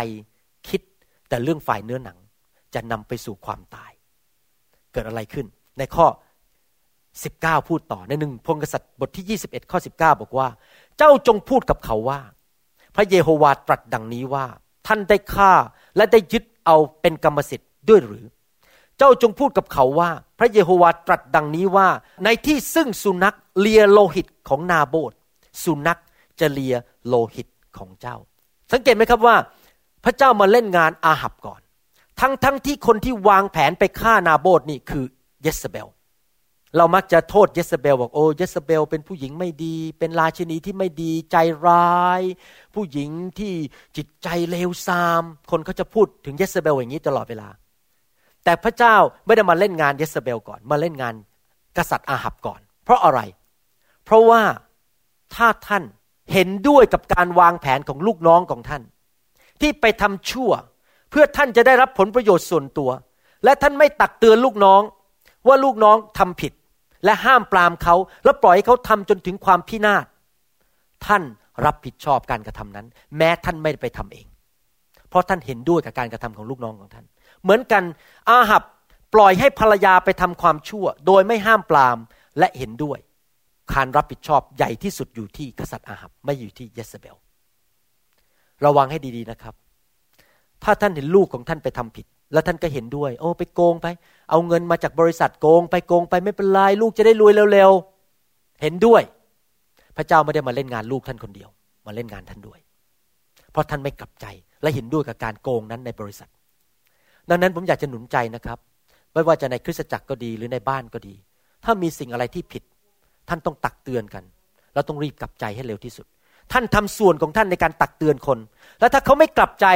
คิดแต่เรื่องฝ่ายเนื้อหนัง จะนำไปสู่ความตาย เกิดอะไรขึ้น ในข้อ 19 พูดต่อในหนึ่งพงกษัตริย์บทที่ 21 ข้อ 19 บอกว่า เจ้าจงพูดกับเขาว่า พระเยโฮวาตรัสดังนี้ว่า ท่านได้ฆ่าและได้ยึดเอาเป็นกรรมสิทธิ์ด้วยหรือ เจ้าจงพูดกับเขาว่า พระเยโฮวาตรัสดังนี้ว่า ในที่ซึ่งสุนัขเลียโลหิตของนาโบดสุนัขจะเลียโลหิตของเจ้า สังเกตไหมครับว่า พระเจ้ามาเล่นงานอาหับก่อน ทั้งทั้งที่คนที่วางแผนไปฆ่านาโบดนี่คือเยสเบล เรามักจะโทษเยสเบลบอกโอ้เยสเบลเป็นผู้หญิงไม่ดี เป็นราชินีที่ไม่ดีใจร้าย ผู้หญิงที่จิตใจเลวทราม คนเขาจะพูดถึงเยสเบลอย่างนี้ตลอดเวลา แต่พระเจ้าไม่ได้มาเล่นงานเยสเบลก่อน มาเล่นงานกษัตริย์อาหับก่อน เพราะอะไร เพราะว่าถ้าท่านเห็นด้วยกับการวางแผนของลูกน้องของท่าน ที่ไปทำชั่ว เพื่อท่านจะได้รับผลประโยชน์ส่วนตัว และท่านไม่ตักเตือนลูกน้อง ว่าลูกน้องทำผิด และห้ามปรามเขา แล้วปล่อยให้เขาทำจนถึงความพินาศท่านรับผิดชอบการกระทำนั้น แม้ท่านไม่ได้ไปทำเอง เพราะท่านเห็นด้วยกับการกระทำของลูกน้องของท่าน เหมือนกันอาหับปล่อยให้ภรรยาไปทำความชั่ว โดยไม่ห้ามปรามและเห็นด้วยการรับผิดชอบใหญ่ที่สุดอยู่ที่กษัตริย์อาหับไม่อยู่ที่เยสเบล ระวังให้ดีๆนะครับ ถ้าท่านเห็นลูกของท่านไปทำผิด แล้วท่านก็เห็นด้วย โอ้ไปโกงไป เอาเงินมาจากบริษัทโกง ไปโกงไปไม่เป็นไรลูกจะได้รวยเร็วๆเห็นด้วย พระเจ้าไม่ได้มาเล่นงานลูกท่านคนเดียว มาเล่นงานท่านด้วย เพราะท่านไม่กลับใจและเห็นด้วยกับการโกงนั้นในบริษัท ดังนั้นผมอยากจะหนุนใจนะครับ ไม่ว่าจะในคริสตจักรก็ดีหรือในบ้านก็ดี ถ้ามีสิ่งอะไรที่ผิด ท่านต้องตักเตือนกันแล้วต้องรีบกลับใจให้เร็วที่สุด ท่านทำส่วนของท่านในการตักเตือนคน แล้วถ้าเขาไม่กลับใจ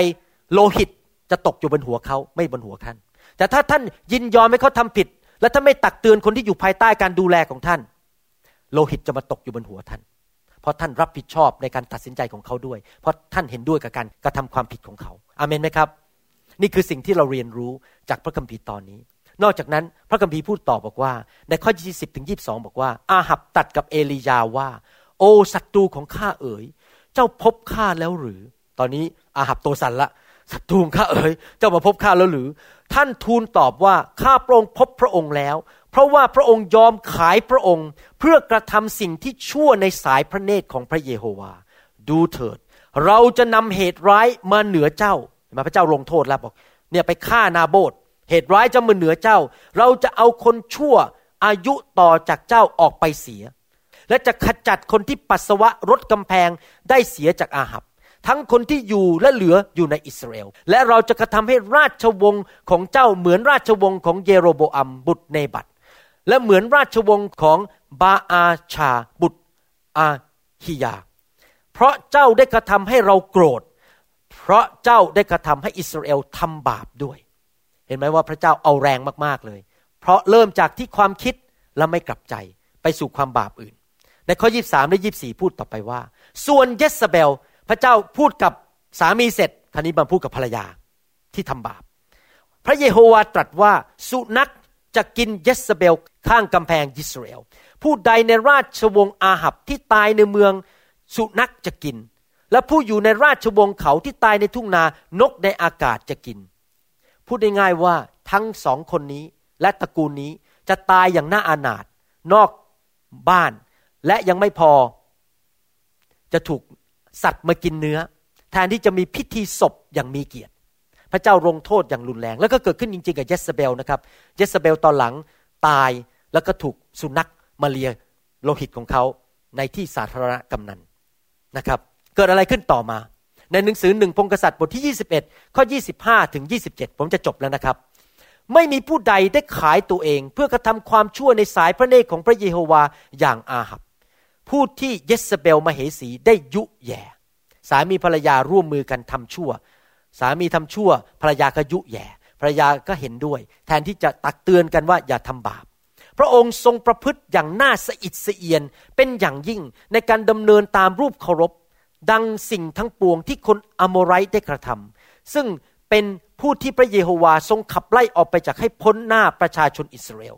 โลหิต จะตกอยู่บนหัวเขาไม่บนหัวท่าน แต่ถ้าท่านยินยอมให้เขาทาผิด และถ้านไม่ตักเตือนคนที่อยู่ภายใต้การดูแลของท่าน โลหิตจะมาตกอยู่บนหัวท่าน เพราะท่านรับผิดชอบในการตัดสินใจของเขาด้วย เพราะท่านเห็นด้วยกับการกระทำความผิดของเขาอาเมนไหมครับ นี่คือสิ่งที่เราเรียนรู้จากพระคัมภีร์ตอนนี้ นอกจากนั้นพระคัมภีร์พูดต่อบอกว่า ในข้อ20ถึง22บอกว่า อาหับตัดกับเอลียาว่า โอศัตรูของข้าเอ๋ย เจ้าพบข้าแล้วหรือ ตอนนี้อาหับโตสันละ ศัตรูลข้าเอ๋ยเจ้ามาพบข้าแล้วหรือ ท่านทูลตอบว่าข้าพระองค์พบพระองค์แล้ว เพราะว่าพระองค์ยอมขายพระองค์ เพื่อกระทำสิ่งที่ชั่วในสายพระเนตรของพระเยโฮวา ดูเถิด เราจะนำเหตุร้ายมาเหนือเจ้ามาพระเจ้าลงโทษแล้วบอกเนี่ยไปฆ่านาโบดเหตุร้ายจะมาเหนือเจ้า เราจะเอาคนชั่วอายุต่อจากเจ้าออกไปเสีย และจะขจัดคนที่ปัสสาวะรถกำแพงได้เสียจากอาหับ ทั้งคนที่อยู่และเหลืออยู่ในอิสราเอล และเราจะกระทำให้ราชวงศ์ของเจ้าเหมือนราชวงศ์ของเยโรโบอัมบุตรเนบัตและเหมือนราชวงศ์ของบาอาชาบุตรอาฮิยา เพราะเจ้าได้กระทำให้เราโกรธ เพราะเจ้าได้กระทำให้อิสราเอลทำบาปด้วย เห็นไหมว่าพระเจ้าเอาแรงมากๆเลย เพราะเริ่มจากที่ความคิดและไม่กลับใจไปสู่ความบาปอื่น ในข้อ 23 และ 24 พูดต่อไปว่า ส่วนเยสเบล พระเจ้าพูดกับสามีเสร็จท่านี้มาพูดกับภรรยาที่ทำบาป พระเยโฮวาตรัสว่าสุนัขจะกินเยสเบลข้างกำแพงยิสราเอลผู้ใดในราชวงศ์อาหับที่ตายในเมืองสุนัขจะกิน และผู้อยู่ในราชวงศ์เขาที่ตายในทุ่งนานกในอากาศจะกิน พูดง่ายๆว่าทั้งสองคนนี้และตระกูลนี้จะตายอย่างน่าอานาถนอกบ้าน และยังไม่พอ จะถูก สัตว์มากินเนื้อ แทนที่จะมีพิธีศพอย่างมีเกียรติ พระเจ้าลงโทษอย่างรุนแรง แล้วก็เกิดขึ้นจริงๆกับเยสเบลนะครับเยสเบลตอนหลังตายแล้วก็ถูกสุนัขมาเลียโลหิตของเขาในที่สาธารณะกำนันนะครับ เกิดอะไรขึ้นต่อมา ในหนังสือหนึ่งพงกษัตริย์บทที่ 21 ข้อ 25 ถึง 27 ผมจะจบแล้วนะครับ ไม่มีผู้ใดได้ขายตัวเอง เพื่อกระทำความชั่วในสายพระเนตรของพระเยโฮวาอย่างอาหับ ผู้ที่เยสเบลมาเหสีได้ยุแย่ สามีภรรยาร่วมมือกันทำชั่ว สามีทำชั่ว ภรรยาก็ยุแย่ ภรรยาก็เห็นด้วย แทนที่จะตักเตือนกันว่าอย่าทำบาป พระองค์ทรงประพฤติอย่างน่าสะอิดสะเอียนเป็นอย่างยิ่งในการดำเนินตามรูปเคารพ ดังสิ่งทั้งปวงที่คนอโมไรต์ได้กระทำซึ่งเป็นผู้ที่พระเยโฮวาทรงขับไล่ออกไปจากให้พ้นหน้าประชาชนอิสราเอล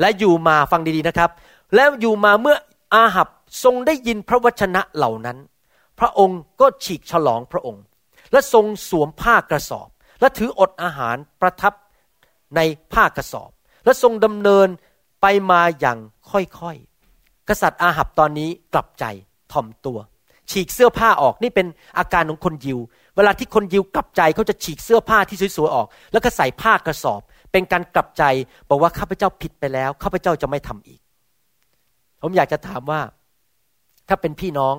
และอยู่มาฟังดีๆนะครับ แล้วอยู่มาเมื่อ อาหับทรงได้ยินพระวจนะเหล่านั้น พระองค์ก็ฉีกฉลองพระองค์ และทรงสวมผ้ากระสอบ และถืออดอาหารประทับในผ้ากระสอบ และทรงดำเนินไปมาอย่างค่อยๆ กษัตริย์อาหับตอนนี้กลับใจถ่อมตัว ฉีกเสื้อผ้าออกนี่เป็นอาการของคนยิว เวลาที่คนยิวกลับใจเขาจะฉีกเสื้อผ้าที่สวยๆออก แล้วก็ใส่ผ้ากระสอบ เป็นการกลับใจบอกว่าข้าพเจ้าผิดไปแล้วข้าพเจ้าจะไม่ทำอีก ผมอยากจะถามว่า ถ้าเป็นพี่น้อง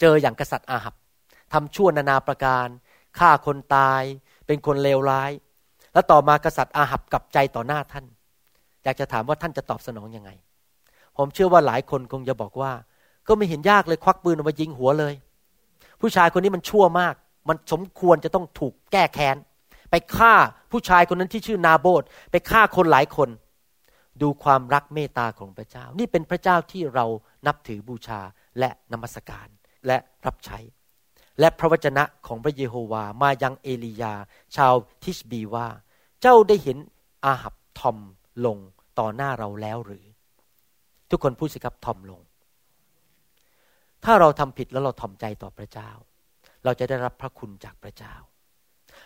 เจออย่างกษัตริย์อาหับทำชั่วนานาประการฆ่าคนตาย เป็นคนเลวร้าย แล้วต่อมากษัตริย์อาหับกลับใจต่อหน้าท่าน อยากจะถามว่าท่านจะตอบสนองยังไง ผมเชื่อว่าหลายคนคงจะบอกว่า ก็ไม่เห็นยากเลยควักปืนออกมายิงหัวเลย ผู้ชายคนนี้มันชั่วมาก มันสมควรจะต้องถูกแก้แค้นไปฆ่าผู้ชายคนนั้นที่ชื่อนาโบดไปฆ่าคนหลายคน ดูความรักเมตตาของพระเจ้า นี่เป็นพระเจ้าที่เรานับถือบูชาและนมัสการและรับใช้ และพระวจนะของพระเยโฮวามายังเอลียา ชาวทิชบีว่า เจ้าได้เห็นอาหับทอมลงต่อหน้าเราแล้วหรือ ทุกคนพูดสิครับทอมลง ถ้าเราทำผิดแล้วเราทอมใจต่อพระเจ้า เราจะได้รับพระคุณจากพระเจ้า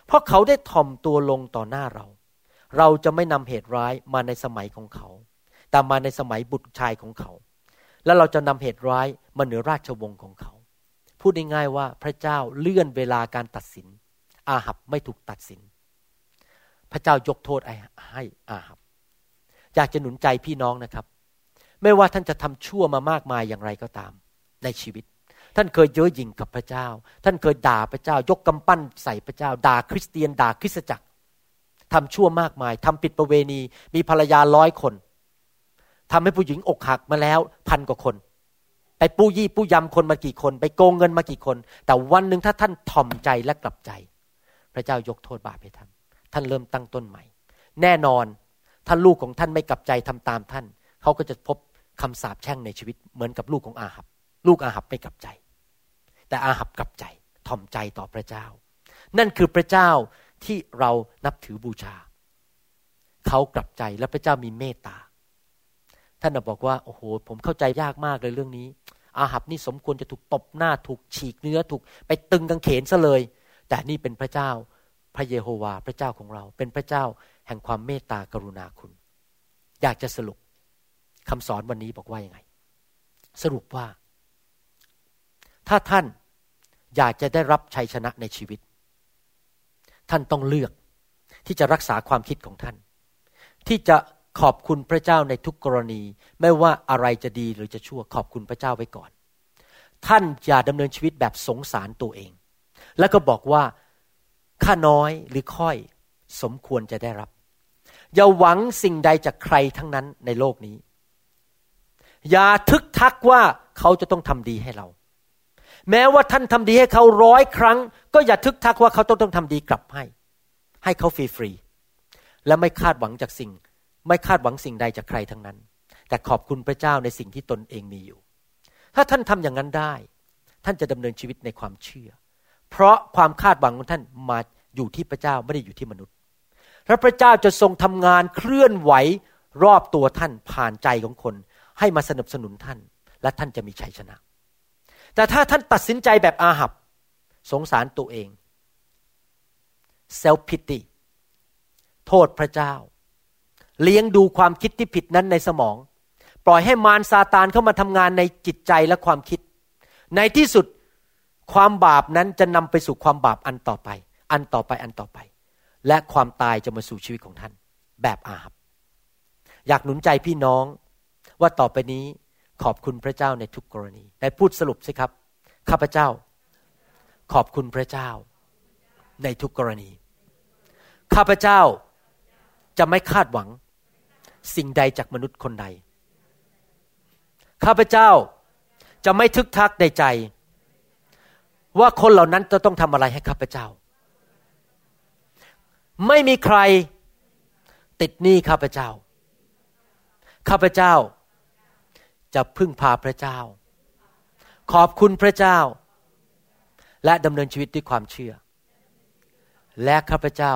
เพราะเขาได้ทอมตัวลงต่อหน้าเรา เราจะไม่นำเหตุร้ายมาในสมัยของเขา แต่มาในสมัยบุตรชายของเขา แล้วเราจะนำเหตุร้ายมาเหนือราชวงศ์ของเขา พูดง่ายๆว่าพระเจ้าเลื่อนเวลาการตัดสิน อาหับไม่ถูกตัดสิน พระเจ้ายกโทษให้อาหับ อยากจะหนุนใจพี่น้องนะครับ ไม่ว่าท่านจะทำชั่วมามากมายอย่างไรก็ตาม ในชีวิตท่านเคยเย้อหยิ่งกับพระเจ้า ท่านเคยด่าพระเจ้า ยกกำปั้นใส่พระเจ้า ด่าคริสเตียน ด่าคริสตจักร ทำชั่วมากมายทำผิดประเวณี มีภรรยาร้อยคนทำให้ผู้หญิงอกหักมาแล้วพันกว่าคน ไปปู้ยี่ปู้ยำคนมากี่คน ไปโกงเงินมากี่คน แต่วันหนึ่งถ้าท่านถ่อมใจและกลับใจ พระเจ้ายกโทษบาปให้ท่าน ท่านเริ่มตั้งต้นใหม่ แน่นอนถ้าลูกของท่านไม่กลับใจทำตามท่าน เขาก็จะพบคำสาปแช่งในชีวิตเหมือนกับลูกของอาหับ ลูกอาหับไม่กลับใจ แต่อาหับกลับใจถ่อมใจต่อพระเจ้า นั่นคือพระเจ้า ที่เรานับถือบูชา เขากลับใจและพระเจ้ามีเมตตา ท่านบอกว่าโอ้โห ผมเข้าใจยากมากเลยเรื่องนี้ อาหับนี่สมควรจะถูกตบหน้าถูกฉีกเนื้อถูกไปตึงกางเขนซะเลย แต่นี่เป็นพระเจ้าพระเยโฮวาพระเจ้าของเรา เป็นพระเจ้าแห่งความเมตตากรุณาคุณ อยากจะสรุปคำสอนวันนี้บอกว่ายังไง สรุปว่า ถ้าท่านอยากจะได้รับชัยชนะในชีวิต ท่านต้องเลือก ที่จะรักษาความคิดของท่าน ที่จะขอบคุณพระเจ้าในทุกกรณี ไม่ว่าอะไรจะดีหรือจะชั่วขอบคุณพระเจ้าไว้ก่อน ท่านอย่าดำเนินชีวิตแบบสงสารตัวเอง แล้วก็บอกว่าข้าน้อยหรือค่อยสมควรจะได้รับ อย่าหวังสิ่งใดจากใครทั้งนั้นในโลกนี้ อย่าทึกทักว่าเขาจะต้องทำดีให้เรา แม้ว่าท่านทำดีให้เขาร้อยครั้ง ก็อย่าทึกทักว่าเขาต้องต้องทำดีกลับให้ ให้เขาฟรีๆและไม่คาดหวังจากสิ่ง ไม่คาดหวังสิ่งใดจากใครทั้งนั้น แต่ขอบคุณพระเจ้าในสิ่งที่ตนเองมีอยู่ ถ้าท่านทำอย่างนั้นได้ ท่านจะดำเนินชีวิตในความเชื่อ เพราะความคาดหวังของท่านมาอยู่ที่พระเจ้าไม่ได้อยู่ที่มนุษย์พระพระเจ้าจะทรงทำงานเคลื่อนไหวรอบตัวท่านผ่านใจของคน ให้มาสนับสนุนท่าน และท่านจะมีชัยชนะ แต่ถ้าท่านตัดสินใจแบบอาหับ สงสารตัวเองเซลพิติโทษพระเจ้า เลี้ยงดูความคิดที่ผิดนั้นในสมอง ปล่อยให้มารซาตานเข้ามาทำงานในจิตใจและความคิด ในที่สุดความบาปนั้นจะนำไปสู่ความบาปอันต่อไป อันต่อไปอันต่อไป และความตายจะมาสู่ชีวิตของท่าน แบบอาหับอยากหนุนใจพี่น้องว่าต่อไปนี้ ขอบคุณพระเจ้าในทุกกรณีได้พูดสรุปสิครับ ข้าพเจ้า ขอบคุณพระเจ้า ในทุกกรณี ข้าพเจ้าจะไม่คาดหวัง สิ่งใดจากมนุษย์คนใด ข้าพเจ้าจะไม่ทึกทักในใจ ว่าคนเหล่านั้นจะต้องทำอะไรให้ข้าพเจ้า ไม่มีใครติดหนี้ข้าพเจ้า ข้าพเจ้า จะพึ่งพาพระเจ้า ขอบคุณพระเจ้า และดำเนินชีวิตด้วยความเชื่อ และข้าพเจ้า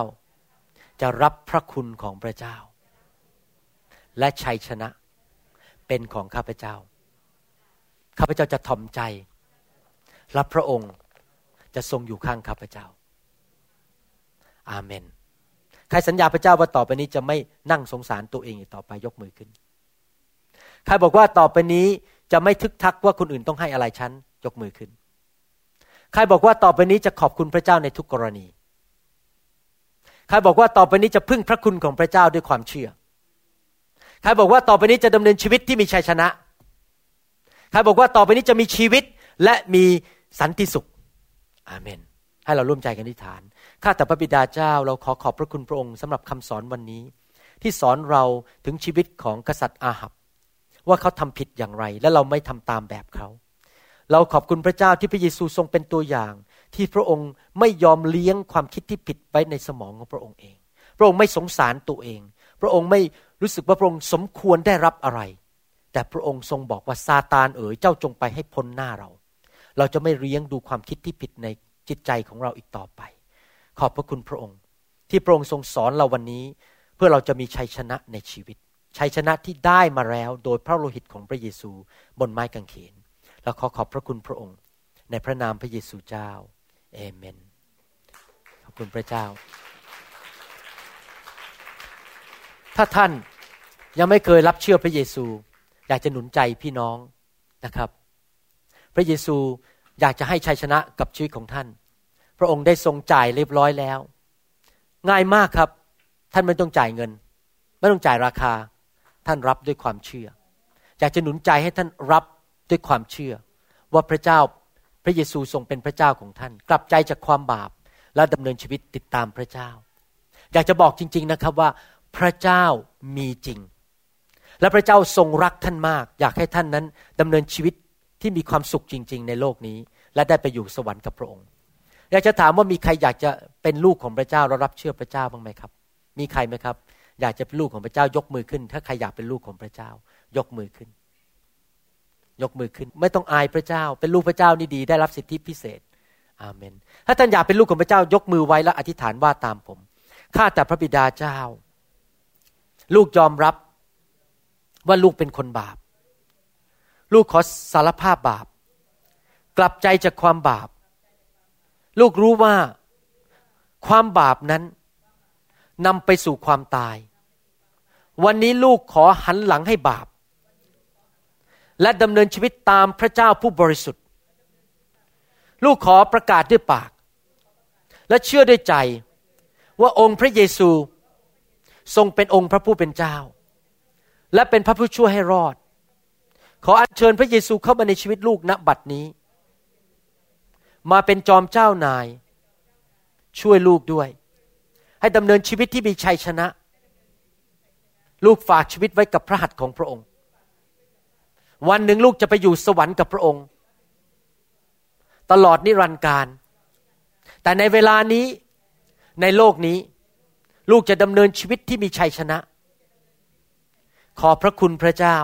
จะรับพระคุณของพระเจ้า และชัยชนะเป็นของข้าพเจ้า ข้าพเจ้าจะทอมใจ รับพระองค์จะทรงอยู่ข้างข้าพเจ้า อาเมน ใครสัญญาพระเจ้าว่าต่อไปนี้จะไม่นั่งสงสารตัวเองอีกต่อไปยกมือขึ้น ใครบอกว่าต่อไปนี้จะไม่ทึกทักว่าคนอื่นต้องให้อะไรฉันยกมือขึ้น ใครบอกว่าต่อไปนี้จะขอบคุณพระเจ้าในทุกกรณี ใครบอกว่าต่อไปนี้จะพึ่งพระคุณของพระเจ้าด้วยความเชื่อ ใครบอกว่าต่อไปนี้จะดำเนินชีวิตที่มีชัยชนะ ใครบอกว่าต่อไปนี้จะมีชีวิตและมีสันติสุข อาเมน ให้เราร่วมใจกันอธิษฐาน ข้าแต่พระบิดาเจ้า เราขอขอบพระคุณพระองค์สำหรับคำสอนวันนี้ ที่สอนเราถึงชีวิตของกษัตริย์อาหับ ว่าเขาทำผิดอย่างไร และเราไม่ทำตามแบบเขา เราขอบคุณพระเจ้าที่พระเยซูทรงเป็นตัวอย่าง ที่พระองค์ไม่ยอมเลี้ยงความคิดที่ผิดไว้ในสมองของพระองค์เอง พระองค์ไม่สงสารตัวเอง พระองค์ไม่รู้สึกว่าพระองค์สมควรได้รับอะไร แต่พระองค์ทรงบอกว่าซาตานเอ๋ยเจ้าจงไปให้พ้นหน้าเรา เราจะไม่เลี้ยงดูความคิดที่ผิดในจิตใจของเราอีกต่อไป ขอบพระคุณพระองค์ ที่พระองค์ทรงสอนเราวันนี้ เพื่อเราจะมีชัยชนะในชีวิต ชัยชนะที่ได้มาแล้วโดยพระโลหิตของพระเยซูบนไม้กางเขนเราขอขอบพระคุณพระองค์ ในพระนามพระเยซูเจ้าเอเมน ขอบคุณพระเจ้า ถ้าท่านยังไม่เคยรับเชื่อพระเยซู อยากจะหนุนใจพี่น้องนะครับ พระเยซูอยากจะให้ชัยชนะกับชีวิตของท่าน พระองค์ได้ทรงจ่ายเรียบร้อยแล้ว ง่ายมากครับ ท่านไม่ต้องจ่ายเงิน ไม่ต้องจ่ายราคา ท่านรับด้วยความเชื่อ อยากจะหนุนใจให้ท่านรับด้วยความเชื่อ ว่าพระเจ้าพระเยซูทรงเป็นพระเจ้าของท่าน กลับใจจากความบาปและดำเนินชีวิตติดตามพระเจ้า อยากจะบอกจริง ๆนะครับว่า พระเจ้ามีจริง และพระเจ้าทรงรักท่านมาก อยากให้ท่านนั้นดำเนินชีวิตที่มีความสุขจริง ๆ ในโลกนี้ และได้ไปอยู่สวรรค์กับพระองค์ อยากจะถามว่ามีใครอยากจะเป็นลูกของพระเจ้าและรับเชื่อพระเจ้าบ้างไหมครับ มีใครไหมครับ อยากจะเป็นลูกของพระเจ้ายกมือขึ้น ถ้าใครอยากเป็นลูกของพระเจ้า ยกมือขึ้น ยกมือขึ้น ไม่ต้องอายพระเจ้า เป็นลูกพระเจ้านี่ดีได้รับสิทธิพิเศษ อาเมน ถ้าท่านอยากเป็นลูกของพระเจ้ายกมือไว้แล้วอธิษฐานว่าตามผมข้าแต่พระบิดาเจ้า ลูกยอมรับว่าลูกเป็นคนบาป ลูกขอสารภาพบาป กลับใจจากความบาป ลูกรู้ว่าความบาปนั้นนำไปสู่ความตาย วันนี้ลูกขอหันหลังให้บาป และดำเนินชีวิตตามพระเจ้าผู้บริสุทธิ์ ลูกขอประกาศด้วยปาก และเชื่อด้วยใจว่าองค์พระเยซูทรงเป็นองค์พระผู้เป็นเจ้า และเป็นพระผู้ช่วยให้รอด ขออัญเชิญพระเยซูเข้ามาในชีวิตลูกณบัดนี้ มาเป็นจอมเจ้านาย ช่วยลูกด้วย ให้ดำเนินชีวิตที่มีชัยชนะ ลูกฝากชีวิตไว้กับพระหัตถ์ของพระองค์ วันหนึ่งลูกจะไปอยู่สวรรค์กับพระองค์ ตลอดนิรันดร์การ แต่ในเวลานี้ในโลกนี้ ลูกจะดำเนินชีวิตที่มีชัยชนะ ขอบพระคุณพระเจ้า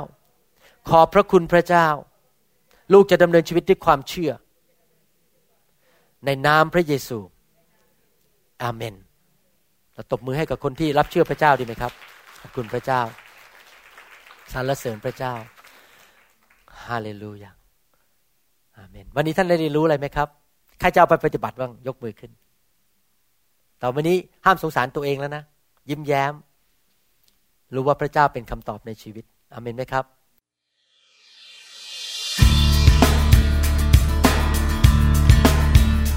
ขอบพระคุณพระเจ้า ลูกจะดำเนินชีวิตด้วยความเชื่อ ในนามพระเยซูอาเมนเราตบมือให้กับคนที่รับเชื่อพระเจ้าดีไหมครับ อบคุณพระเจ้าสรรเสริญพระเจ้าฮาเลลูยาอาเมน วันนี้ท่านได้เรียนรู้อะไรไหมครับใครจะเอาไปปฏิบัติบ้างยกมือขึ้น ต่อวันนี้ห้ามสงสารตัวเองแล้วนะ ยิ้มแย้ม รู้ว่าพระเจ้าเป็นคำตอบในชีวิต อาเมนไหมครับ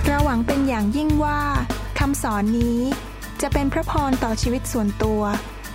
เราหวังเป็นอย่างยิ่งว่าคำสอนนี้จะเป็นพระพรต่อชีวิตส่วนตัว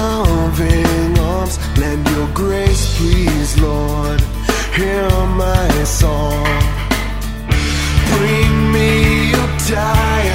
Loving arms. Lend your grace, please, Lord. Hear my song. Bring me your tired,